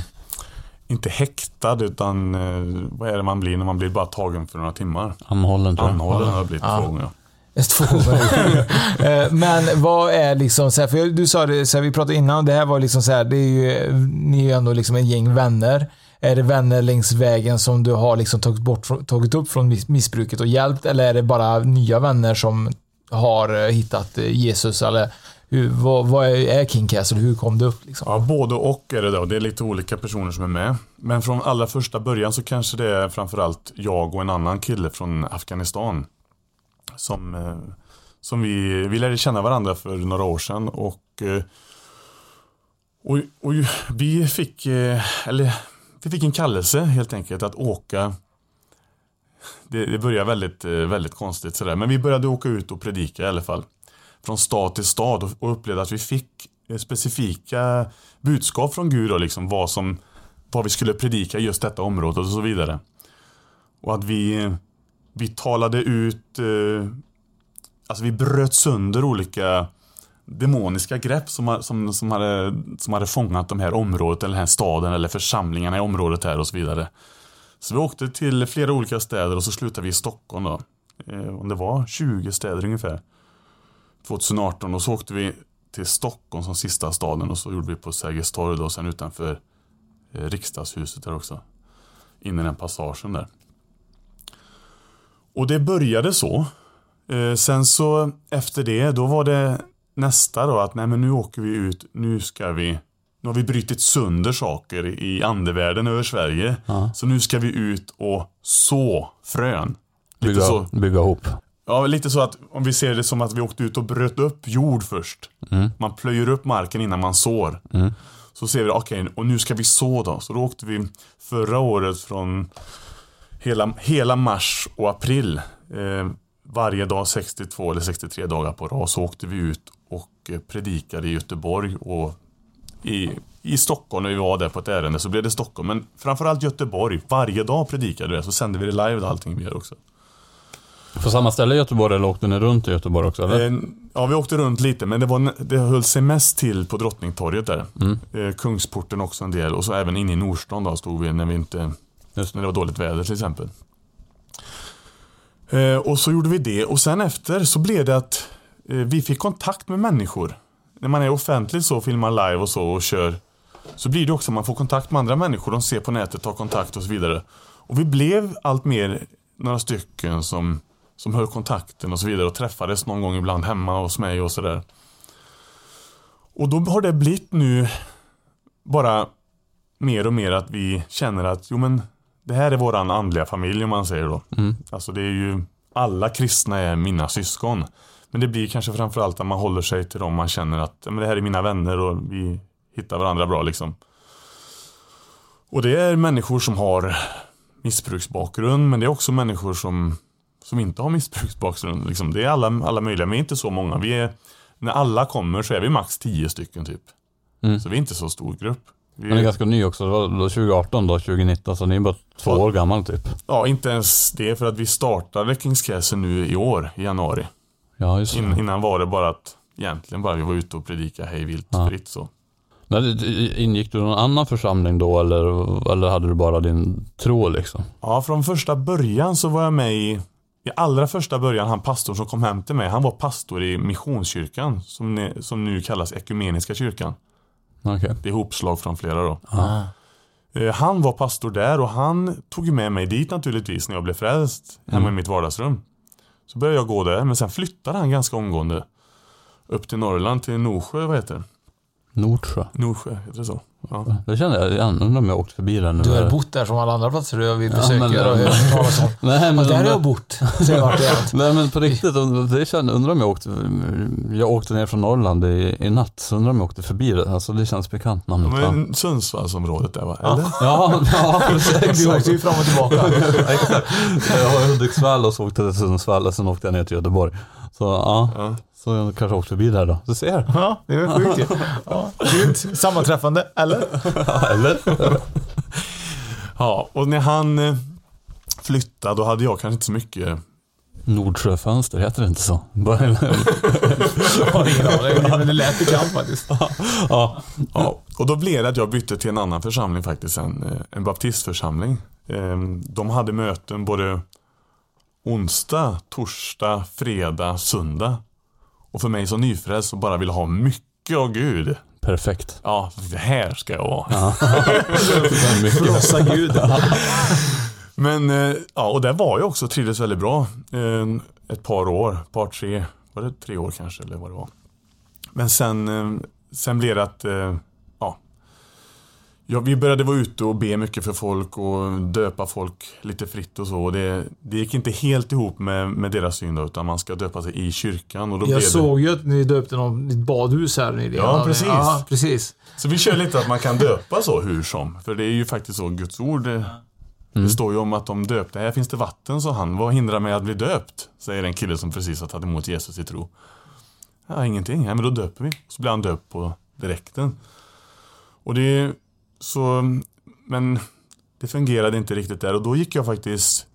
E: inte häktad utan eh, vad är det man blir när man blir bara tagen för några timmar?
D: Anhållen tror jag.
E: Anhållen har jag blivit
C: Ja.
E: två gånger.
C: Två gånger. *laughs* Eh, Men vad är liksom så här, för du sa det, så här, vi pratade innan, det här var liksom så här, det är ju, ni är ju ändå liksom en gäng vänner. Är det vänner längs vägen som du har liksom tagit, bort, tagit upp från miss- missbruket och hjälpt eller är det bara nya vänner som har eh, hittat Jesus eller hur, vad, vad är, är King Castle? Hur kom det upp liksom?
E: Ja, både och är det då. Det är lite olika personer som är med. Men från allra första början så kanske det är framförallt jag och en annan kille från Afghanistan. Som, eh, som vi, vi lärde känna varandra för några år sedan och, eh, och, och vi fick, eh, eller vi fick en kallelse helt enkelt att åka det, det började väldigt, väldigt konstigt sådär. Men vi började åka ut och predika i alla fall. Från stad till stad och, och upplevde att vi fick eh, specifika budskap från Gud och liksom vad som vad vi skulle predika i just detta området och så vidare. Och att vi, eh, vi talade ut, eh, alltså vi bröt sönder olika demoniska grepp som, som, som, hade, som hade fångat de här området eller den här staden eller församlingarna i området här och så vidare. Så vi åkte till flera olika städer och så slutade vi i Stockholm då. Eh, om det var 20 städer ungefär. 2018 och så åkte vi till Stockholm som sista staden och så gjorde vi på Sergels torg då och sen utanför eh, riksdagshuset där också. In i den passagen där. Och det började så. Eh, sen så efter det då var det nästa då att nej men nu åker vi ut, nu ska vi nu har vi brutit sönder saker i andevärlden över Sverige.
D: Ja.
E: Så nu ska vi ut och så frön. Lite
D: Bygga,
E: så.
D: bygga ihop.
E: Ja, lite så att om vi ser det som att vi åkte ut och bröt upp jord först.
D: Mm.
E: Man plöjer upp marken innan man sår.
D: Mm.
E: Så ser vi, okej, och nu ska vi så då. Så då åkte vi förra året från hela, hela mars och april. Eh, varje dag 62 eller 63 dagar på rad så åkte vi ut och eh, predikade i Göteborg och i, i Stockholm när vi var där på ett ärende så blev det Stockholm. Men framförallt Göteborg. Varje dag predikade vi så sände vi det live och allting vi gör också.
D: På samma ställe i Göteborg eller åkte ni runt i Göteborg också eller?
E: Eh, Ja, vi åkte runt lite, men det, var, det höll sig mest till på Drottningtorget där.
D: Mm.
E: Eh, Kungsporten också en del och så även inne i Nordstan då stod vi när vi inte,
D: Just
E: när det var dåligt väder till exempel. Eh, och så gjorde vi det och sen efter så blev det att vi fick kontakt med människor. När man är offentlig så, filmar live och så och kör. Så blir det också att man får kontakt med andra människor. De ser på nätet, tar kontakt och så vidare. Och vi blev allt mer några stycken som, som höll kontakten och så vidare och träffades någon gång ibland hemma hos mig och sådär. Och då har det blivit nu bara mer och mer att vi känner att jo men det här är våran andliga familj om man säger då.
D: Mm.
E: Alltså det är ju alla kristna är mina syskon. Men det blir kanske framförallt att man håller sig till dem man känner att men det här är mina vänner och vi hittar varandra bra liksom. Och det är människor som har missbruksbakgrund men det är också människor som, som inte har missbruksbakgrund. Liksom. Det är alla, alla möjliga, men inte så många. Vi är, när alla kommer så är vi max 10 stycken typ.
D: Mm.
E: Så vi är inte så stor grupp. Vi,
D: det är ganska ny också. Det var då 2018 då, 2019. Så ni är bara två år gammal typ.
E: Ja, inte ens det för att vi startade Kings Castle nu i år, i januari.
D: Ja, just det.
E: In, innan var det bara att egentligen bara vi var ute och predika hej vilt
D: Ja.
E: fritt så.
D: Men ingick du i någon annan församling då eller, eller hade du bara din tro liksom?
E: Ja, från första början så var jag med i, i allra första början, han pastorn som kom hem till mig, han var pastor i Missionskyrkan, som, ne, som nu kallas Ekumeniska kyrkan.
D: Okej.
E: Det är ihopslag från flera då.
C: Ah.
E: Han var pastor där och han tog med mig dit naturligtvis när jag blev frälst, hemma
D: Mm.
E: i mitt vardagsrum. Så började jag gå där, men sen flyttade han ganska omgående. Upp till Norrland, till Norsjö, vad heter det?
D: Nordsjö.
E: Norsjö, heter det så? Ja.
D: Det kände jag igen. Undrar om jag åkte förbi den nu.
C: Du har bott där som alla andra platser du vill besöka
D: men-
C: och hört talas om. *laughs*
D: Nej
C: Ja,
D: men,
C: där har jag bott.
D: Nej men på riktigt, det kände, undrar om jag åkte, jag åkte ner från Norrland i, i natt, så undrar om jag åkte förbi det. Alltså det känns bekant namnet.
E: Men Sundsvallsområdet där va? Eller?
D: Ja, ja *laughs* precis.
C: Du åkte ju fram och tillbaka. *laughs*
D: Jag var i Hudiksvall och så åkte jag till Sundsvall och sen åkte jag ner till Göteborg. Så ja,
E: Ja.
D: så jag kanske åkte förbi där då. Du ser.
C: Ja, det är sjukt ju. Ja, grymt. Sammanträffande, eller? *laughs*
D: Eller? *laughs*
E: Ja, och när han eh, flyttade då hade jag kanske inte så mycket
D: Nordsjöfönster, heter det inte så? Bara- *laughs*
C: Jag har ingen aning, men det lät bekant faktiskt.
D: ja.
E: Ja, och då blev det att jag bytte till en annan församling faktiskt, en, eh, en baptistförsamling. Eh, De hade möten både onsdag, torsdag, fredag, söndag. Och för mig som nyfrälst och bara ville ha mycket av Gud.
D: Perfekt.
E: Ja, här ska jag vara.
C: Frossa *laughs* Gud.
E: Men, eh, ja, och där var jag också trivdes väldigt bra. Eh, Ett par år, ett par tre, var det tre år kanske eller vad det var. Men sen, eh, sen blev det att. Ja. Vi började vara ute och be mycket för folk och döpa folk lite fritt och så. Och det, det gick inte helt ihop med, med deras syn då, utan man ska döpa sig i kyrkan. Och då
C: Jag
E: det,
C: såg ju att ni döpte någon, ditt badhus här nere.
E: Ja, precis.
C: Ja, precis.
E: Så vi kör lite att man kan döpa så hur som. För det är ju faktiskt så, Guds ord. Det, det står ju om att de döpte, här finns det vatten, sa han. Vad hindrar mig att bli döpt? Säger en kille som precis har tagit emot Jesus i tro. Ja, ingenting. Ja, men då döper vi. Så blir han döpt på direkten. Och det är så, men det fungerade inte riktigt där. Och då gick jag faktiskt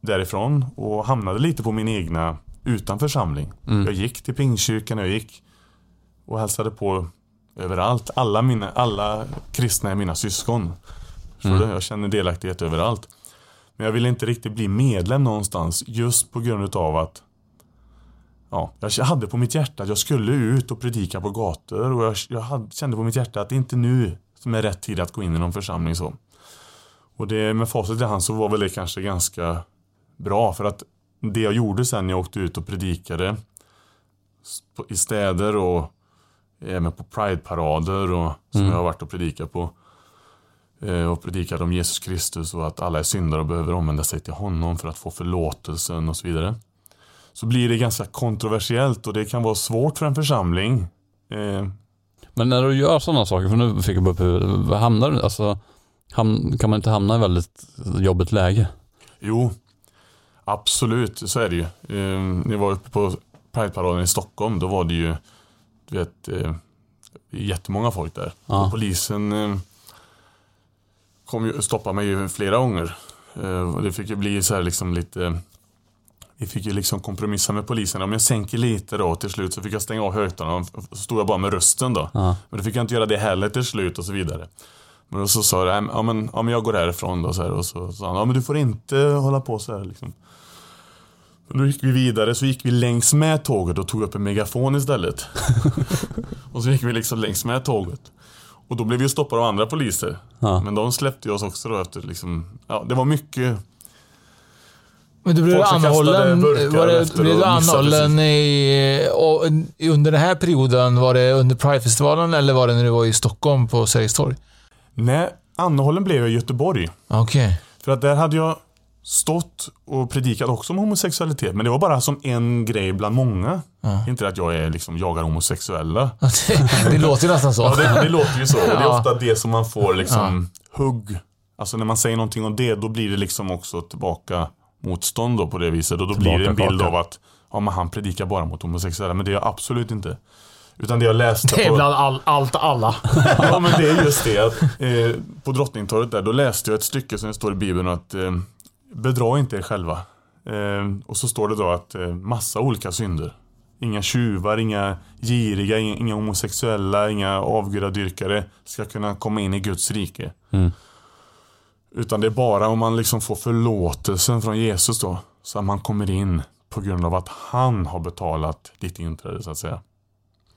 E: därifrån och hamnade lite på min egna utan församling.
D: Mm.
E: Jag gick till Pingstkyrkan, jag gick och hälsade på överallt. Alla, mina, alla kristna är mina syskon. Du? Jag känner delaktighet överallt. Men jag ville inte riktigt bli medlem någonstans just på grund av att Ja, jag hade på mitt hjärta att jag skulle ut och predika på gator och jag, jag hade, kände på mitt hjärta att det inte nu som är rätt tid att gå in i någon församling så. Och det med facit i hand så var väl det kanske ganska bra för att det jag gjorde sen när jag åkte ut och predikade i städer och även på Pride-parader och som
D: Mm.
E: jag har varit och predikat på. Eh, Och predikat om Jesus Kristus och att alla är syndare och behöver omvända sig till honom för att få förlåtelsen och så vidare. Så blir det ganska kontroversiellt och det kan vara svårt för en församling. Eh,
D: Men när du gör sådana saker, för nu fick jag upp huvudet, hamnar du, alltså ham, kan man inte hamna i väldigt jobbigt läge?
E: Jo, absolut så är det ju. Eh, när jag var uppe på Pride-paraden i Stockholm då var det ju du vet, eh, jättemånga folk där.
D: Ja.
E: Polisen eh, kom ju, stoppade mig ju flera gånger. Eh, det fick ju bli så här liksom lite vi fick ju liksom kompromissa med polisen. Om jag sänker lite då till slut så fick jag stänga av högtalarna. Så stod jag bara med rösten då.
D: Ja.
E: Men då fick jag inte göra det heller till slut och så vidare. Men då så sa jag, ja men, ja, men jag går härifrån då så här, och så sa han, ja men du får inte hålla på så här liksom. Men då gick vi vidare, så gick vi längs med tåget och tog upp en megafon istället. *laughs* och så gick vi liksom längs med tåget. Och då blev vi stoppade av andra poliser.
D: Ja.
E: Men de släppte oss också då efter liksom, ja det var mycket
C: Men du blev anhållen, var det, blev du anhållen i, och, under den här perioden? Var det under Pridefestivalen eller var det när du var i Stockholm på Sergels torg?
E: Nej, anhållen blev jag i Göteborg.
C: Okej.
E: För att där hade jag stått och predikat också om homosexualitet. Men det var bara som en grej bland många. Inte att jag är liksom jagar homosexuella. *laughs*
C: Det, det låter ju nästan så.
E: Ja, det, det låter ju så. Och det är
C: Ja.
E: ofta det som man får liksom hugg. Alltså när man säger någonting om det, då blir det liksom också tillbaka motstånd då på det viset. Och då blir det en bild av att ja, men han predikar bara mot homosexuella. Men det är jag absolut inte. Utan det jag läste
C: Det är
E: på...
C: bland all, allt alla. *laughs*
E: Ja men det är just det att eh, på Drottningtorget där, då läste jag ett stycke som det står i Bibeln att eh, bedra inte er själva. Eh, och så står det då att eh, massa olika synder. Inga tjuvar, inga giriga, inga, inga homosexuella, inga avgudadyrkare ska kunna komma in i Guds rike.
D: Mm.
E: Utan det är bara om man liksom får förlåtelsen från Jesus då, så att man kommer in på grund av att han har betalat ditt inträde så att säga.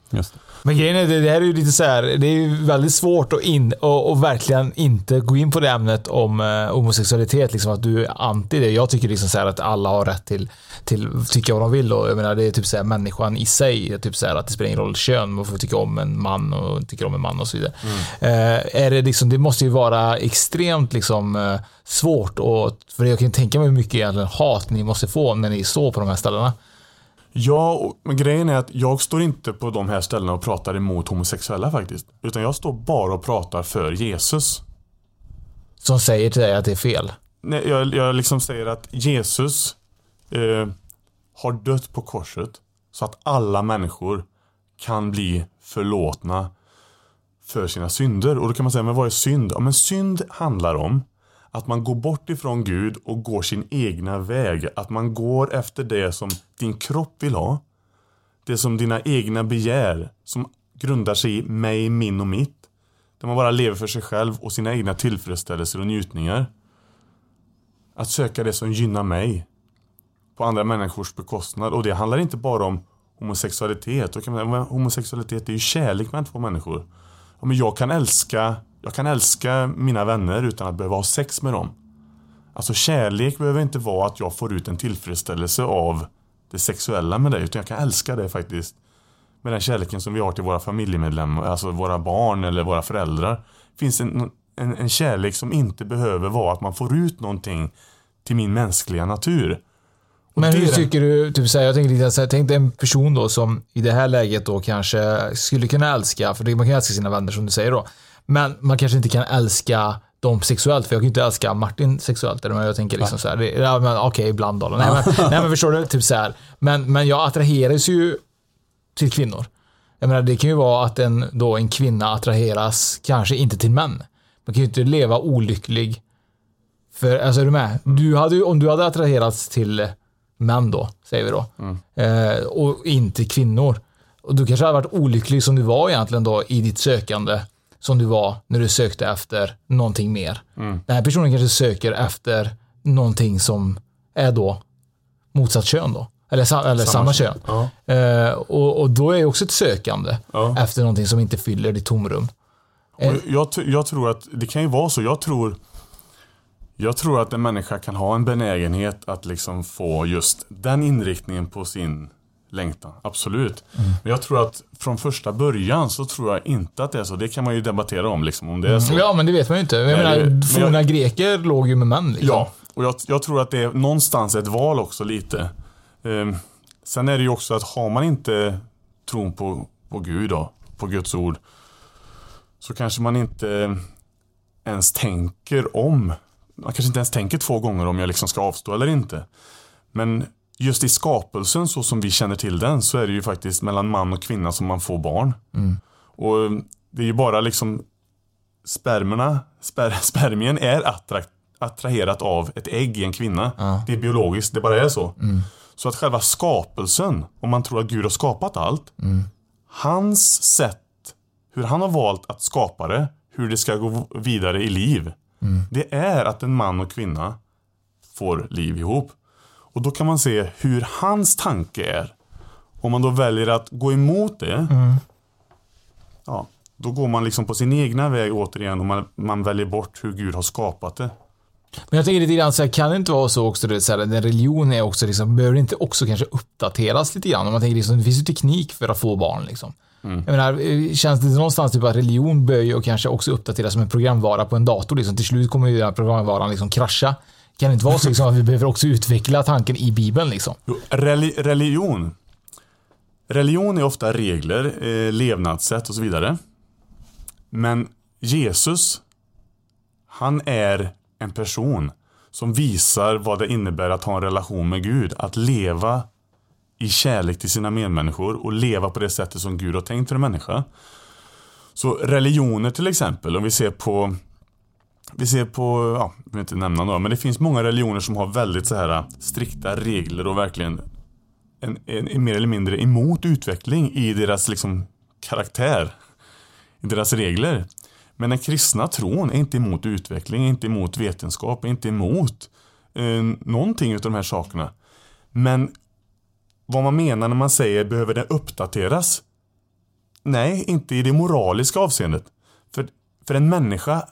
D: Just det.
C: Men grejen är, det, här är ju lite så här, det är ju väldigt svårt att in, och, och verkligen inte gå in på det ämnet om eh, homosexualitet, liksom att du är anti det. Jag tycker liksom så här att alla har rätt till, till tycka vad de vill och jag menar det är typ så här människan i sig, typ så här att det spelar ingen roll kön, man får tycka om en man och tycker om en man och så vidare. Eh, är det liksom, det måste ju vara extremt liksom eh, svårt och, för jag kan tänka mig hur mycket egentligen hat ni måste få när ni står på de här ställena.
E: Ja, men grejen är att jag står inte på de här ställena och pratar emot homosexuella faktiskt. Utan jag står bara och pratar för Jesus.
C: Som säger till dig att det är fel.
E: Nej, Jag, jag liksom säger att Jesus eh, har dött på korset så att alla människor kan bli förlåtna för sina synder. Och då kan man säga, men vad är synd? Ja, men synd handlar om att man går bort ifrån Gud och går sin egna väg. Att man går efter det som din kropp vill ha. Det som dina egna begär, som grundar sig i mig, min och mitt. Där man bara lever för sig själv och sina egna tillfredsställelser och njutningar. Att söka det som gynnar mig. På andra människors bekostnad. Och det handlar inte bara om homosexualitet. Homosexualitet är ju kärlek mellan två människor. Ja, men jag kan älska jag kan älska mina vänner utan att behöva ha sex med dem. Alltså kärlek behöver inte vara att jag får ut en tillfredsställelse av det sexuella med dig. Utan jag kan älska det faktiskt. Med den kärleken som vi har till våra familjemedlemmar, alltså våra barn eller våra föräldrar. finns en, en, en kärlek som inte behöver vara att man får ut någonting till min mänskliga natur. Och
C: Men
E: det
C: hur tycker du, typ så här, jag tänker lite så här, tänk dig en person då som i det här läget då kanske skulle kunna älska, för det- man kan ju älska sina vänner som du säger då, men man kanske inte kan älska dem sexuellt, för jag kan ju inte älska Martin sexuellt, eller jag tänker liksom så här, det, ja, men okej, ibland då. Nej, men, nej men förstår du, typ så här, men, men jag attraheras ju till kvinnor. Jag menar, det kan ju vara att en, då en kvinna attraheras kanske inte till män. Man kan ju inte leva olycklig. För, alltså är du med? Du hade om du hade attraherats till män då, säger vi då, eh, och inte kvinnor. Och du kanske hade varit olycklig som du var egentligen då i ditt sökande. Som du var när du sökte efter någonting mer.
E: Mm.
C: Den här personen kanske söker efter någonting som är då motsatt kön då. Eller, sa, eller samma, kön.
E: Ja.
C: Eh, och, och då är det också ett sökande
E: Ja.
C: efter någonting som inte fyller ditt tomrum.
E: Och jag, jag tror att det kan ju vara så. Jag tror, jag tror att en människa kan ha en benägenhet att liksom få just den inriktningen på sin längtan. Absolut.
C: Mm.
E: Men jag tror att från första början så tror jag inte att det är så. Det kan man ju debattera om liksom, om det är så.
C: Ja, men det vet man ju inte. Jag
E: Nej,
C: menar,
E: det- men
C: forna greker låg ju med män. Liksom.
E: Ja, och jag, jag tror att det är någonstans ett val också lite. Ehm, sen är det ju också att har man inte tron på, på Gud då, på Guds ord, så kanske man inte ens tänker om. Man kanske inte ens tänker två gånger om jag liksom ska avstå eller inte. Men just i skapelsen så som vi känner till den så är det ju faktiskt mellan man och kvinna som man får barn. Och det är ju bara liksom spermerna, sper, *laughs* spermien är attrakt, attraherat av ett ägg i en kvinna. Det är biologiskt, det bara är så. Så att själva skapelsen, om man tror att Gud har skapat allt, hans sätt, hur han har valt att skapa det, hur det ska gå vidare i liv, det är att en man och kvinna får liv ihop. Och då kan man se hur hans tanke är. Om man då väljer att gå emot det, ja, då går man liksom på sin egna väg återigen och man, man väljer bort hur Gud har skapat det.
C: Men jag tänker lite grann så här, kan det inte vara så också, du vet, så här, en religion är också liksom, behöver det inte också kanske uppdateras lite grann? Om man tänker liksom, det finns ju teknik för att få barn liksom. Jag menar, eh, känns det någonstans typ att religion bör ju kanske också uppdateras som en programvara på en dator liksom. Till slut kommer ju den här programvaran liksom krascha. Kan det inte vara så liksom, att vi behöver också utveckla tanken i Bibeln liksom?
E: Jo, reli religion. Religion är ofta regler, eh, levnadssätt och så vidare. Men Jesus, han är en person som visar vad det innebär att ha en relation med Gud. Att leva i kärlek till sina medmänniskor och leva på det sättet som Gud har tänkt för en människa. Så religioner till exempel, om vi ser på vi ser på, ja, jag vill inte nämna några, men det finns många religioner som har väldigt så här äh, strikta regler och verkligen en, en, en mer eller mindre emot utveckling i deras liksom karaktär. I deras regler. Men den kristna tron är inte emot utveckling, är inte emot vetenskap, är inte emot eh, någonting av de här sakerna. Men vad man menar när man säger behöver den uppdateras? Nej, inte i det moraliska avseendet. För, för en människa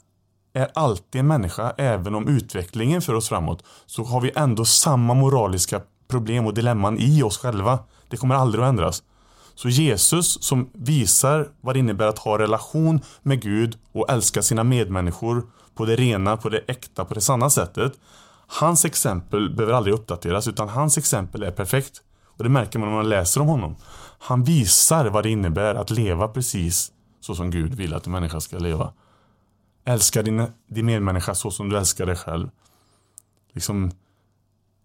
E: är alltid en människa, även om utvecklingen för oss framåt, så har vi ändå samma moraliska problem och dilemman i oss själva. Det kommer aldrig att ändras. Så Jesus som visar vad det innebär att ha relation med Gud och älska sina medmänniskor på det rena, på det äkta, på det sanna sättet. Hans exempel behöver aldrig uppdateras utan hans exempel är perfekt. Och det märker man när man läser om honom. Han visar vad det innebär att leva precis så som Gud vill att en människa ska leva. Älska din, din medmänniska så som du älskar dig själv. Liksom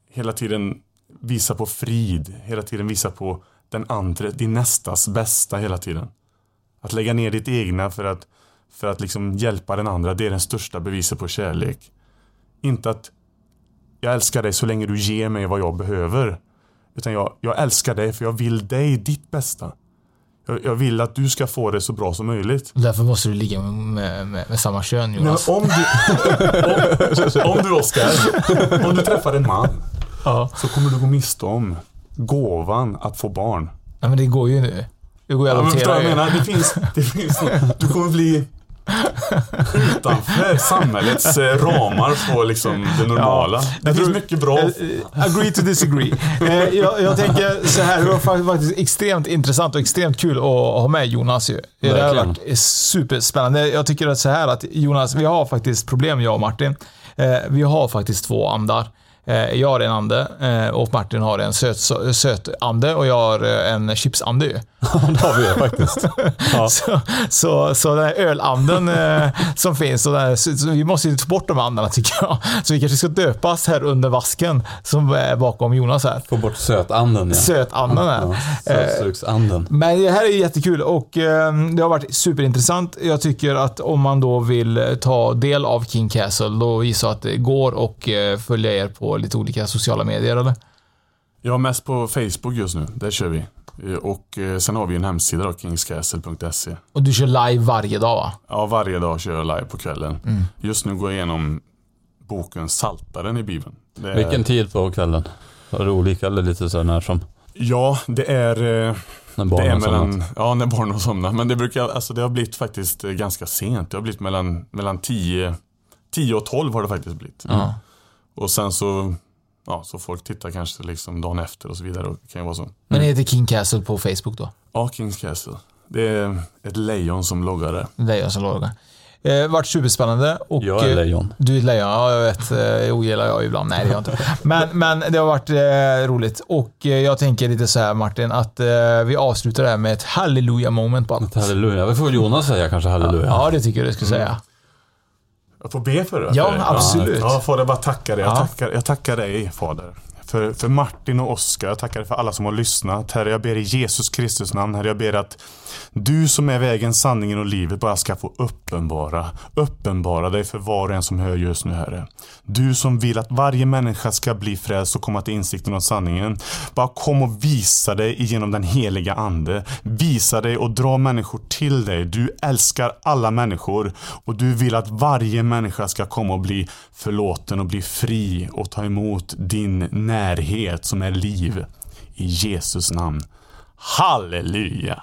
E: hela tiden visa på frid, hela tiden visa på den andra, din nästas bästa hela tiden. Att lägga ner ditt egna för att, för att liksom hjälpa den andra, det är den största beviset på kärlek. Inte att jag älskar dig så länge du ger mig vad jag behöver. Utan jag, jag älskar dig för jag vill dig ditt bästa. Jag, jag vill att du ska få det så bra som möjligt.
C: Därför måste du ligga med, med, med, med samma kön
E: Men
C: Jonas.
E: om du, om, *laughs* om du Oskar, om du träffar en man
C: Ja.
E: så kommer du gå miste om gåvan att få barn.
C: Nej, men det går ju nu. Det går ju att
E: Ja, men
C: adoptera
E: du vad jag menar? Det finns, det finns, du kommer bli utanför samhällets eh, ramar på liksom det normala. det
C: Jag
E: finns
C: tror-
E: mycket bra.
C: Eh, Agree to disagree. Jag, jag tänker så här, det var fa- faktiskt extremt intressant och extremt kul att ha med Jonas ju. Det har varit superspännande. Jag tycker att så här att Jonas, vi har faktiskt problem jag och Martin. Vi har faktiskt två andar. Eh, jag har en ande eh, och Martin har en söt, sö- söt ande och jag har eh, en chipsande ju. *laughs*
D: det har vi ju faktiskt. *laughs* Ja.
C: Så, så, så den här ölanden som finns, och här, vi måste ju ta bort de andarna tycker jag. Så vi kanske ska döpas här under vasken som är bakom Jonas här.
D: Få bort sötanden ja.
C: Sötanden här.
D: Ja, Sötsugsanden.
C: men det här är jättekul och det har varit superintressant. Jag tycker att om man då vill ta del av King Castle, då gissar jag att det går och följa er på lite olika sociala medier eller?
E: Jag är mest på Facebook just nu. Där kör vi. Eh, Och eh, sen har vi en hemsida då, kingscastle.se.
C: Och du kör live varje dag va?
E: Ja, varje dag kör jag live på kvällen.
C: Mm.
E: Just nu går jag igenom boken Saltaren i Bibeln. Det är-
D: Vilken tid på kvällen? Var det olika eller lite så när som?
E: Ja, det är, eh,
D: När
E: det
D: barnen
E: är
D: har
E: mellan, ja när barnen har somnat. Men det brukar, alltså det har blivit faktiskt ganska sent. Det har blivit mellan, mellan 10, 10 och 12 har det faktiskt blivit.
C: Ja.
E: Och sen så, ja så folk tittar kanske liksom dagen efter och så vidare. Och kan ju vara så.
C: Men det heter King Castle på Facebook då?
E: Ja, Kings Castle. Det är ett lejon som loggar där.
C: Lejon som låg Eh, vart superspännande. Och,
D: Jag är
C: eh,
D: lejon.
C: Du är ett lejon, ja jag vet. Eh, Det ogillar jag ibland. Nej, det gör jag inte. *laughs* Men, men det har varit eh, roligt. Och eh, jag tänker lite så här Martin, att eh, vi avslutar det här med ett halleluja moment bara.
D: Ett halleluja. Det får väl Jonas säga kanske halleluja.
C: Ja, det tycker jag du ska säga.
E: Jag får be för det?
C: Ja, absolut.
E: Ja, Fader, bara tacka dig. Jag,
C: Ja.
E: tackar, jag tackar dig, Fader. För, för Martin och Oskar, jag tackar för alla som har lyssnat. Herre, jag ber i Jesus Kristus namn. Herre, jag ber att du som är vägen, sanningen och livet bara ska få uppenbara, uppenbara dig för var och en som hör just nu, Herre. Du som vill att varje människa ska bli frälst och komma till insikten om sanningen. Bara kom och visa dig genom den heliga Ande. Visa dig och dra människor till dig. Du älskar alla människor och du vill att varje människa ska komma och bli förlåten och bli fri och ta emot din närhet närhet som är liv. I Jesus namn. Halleluja!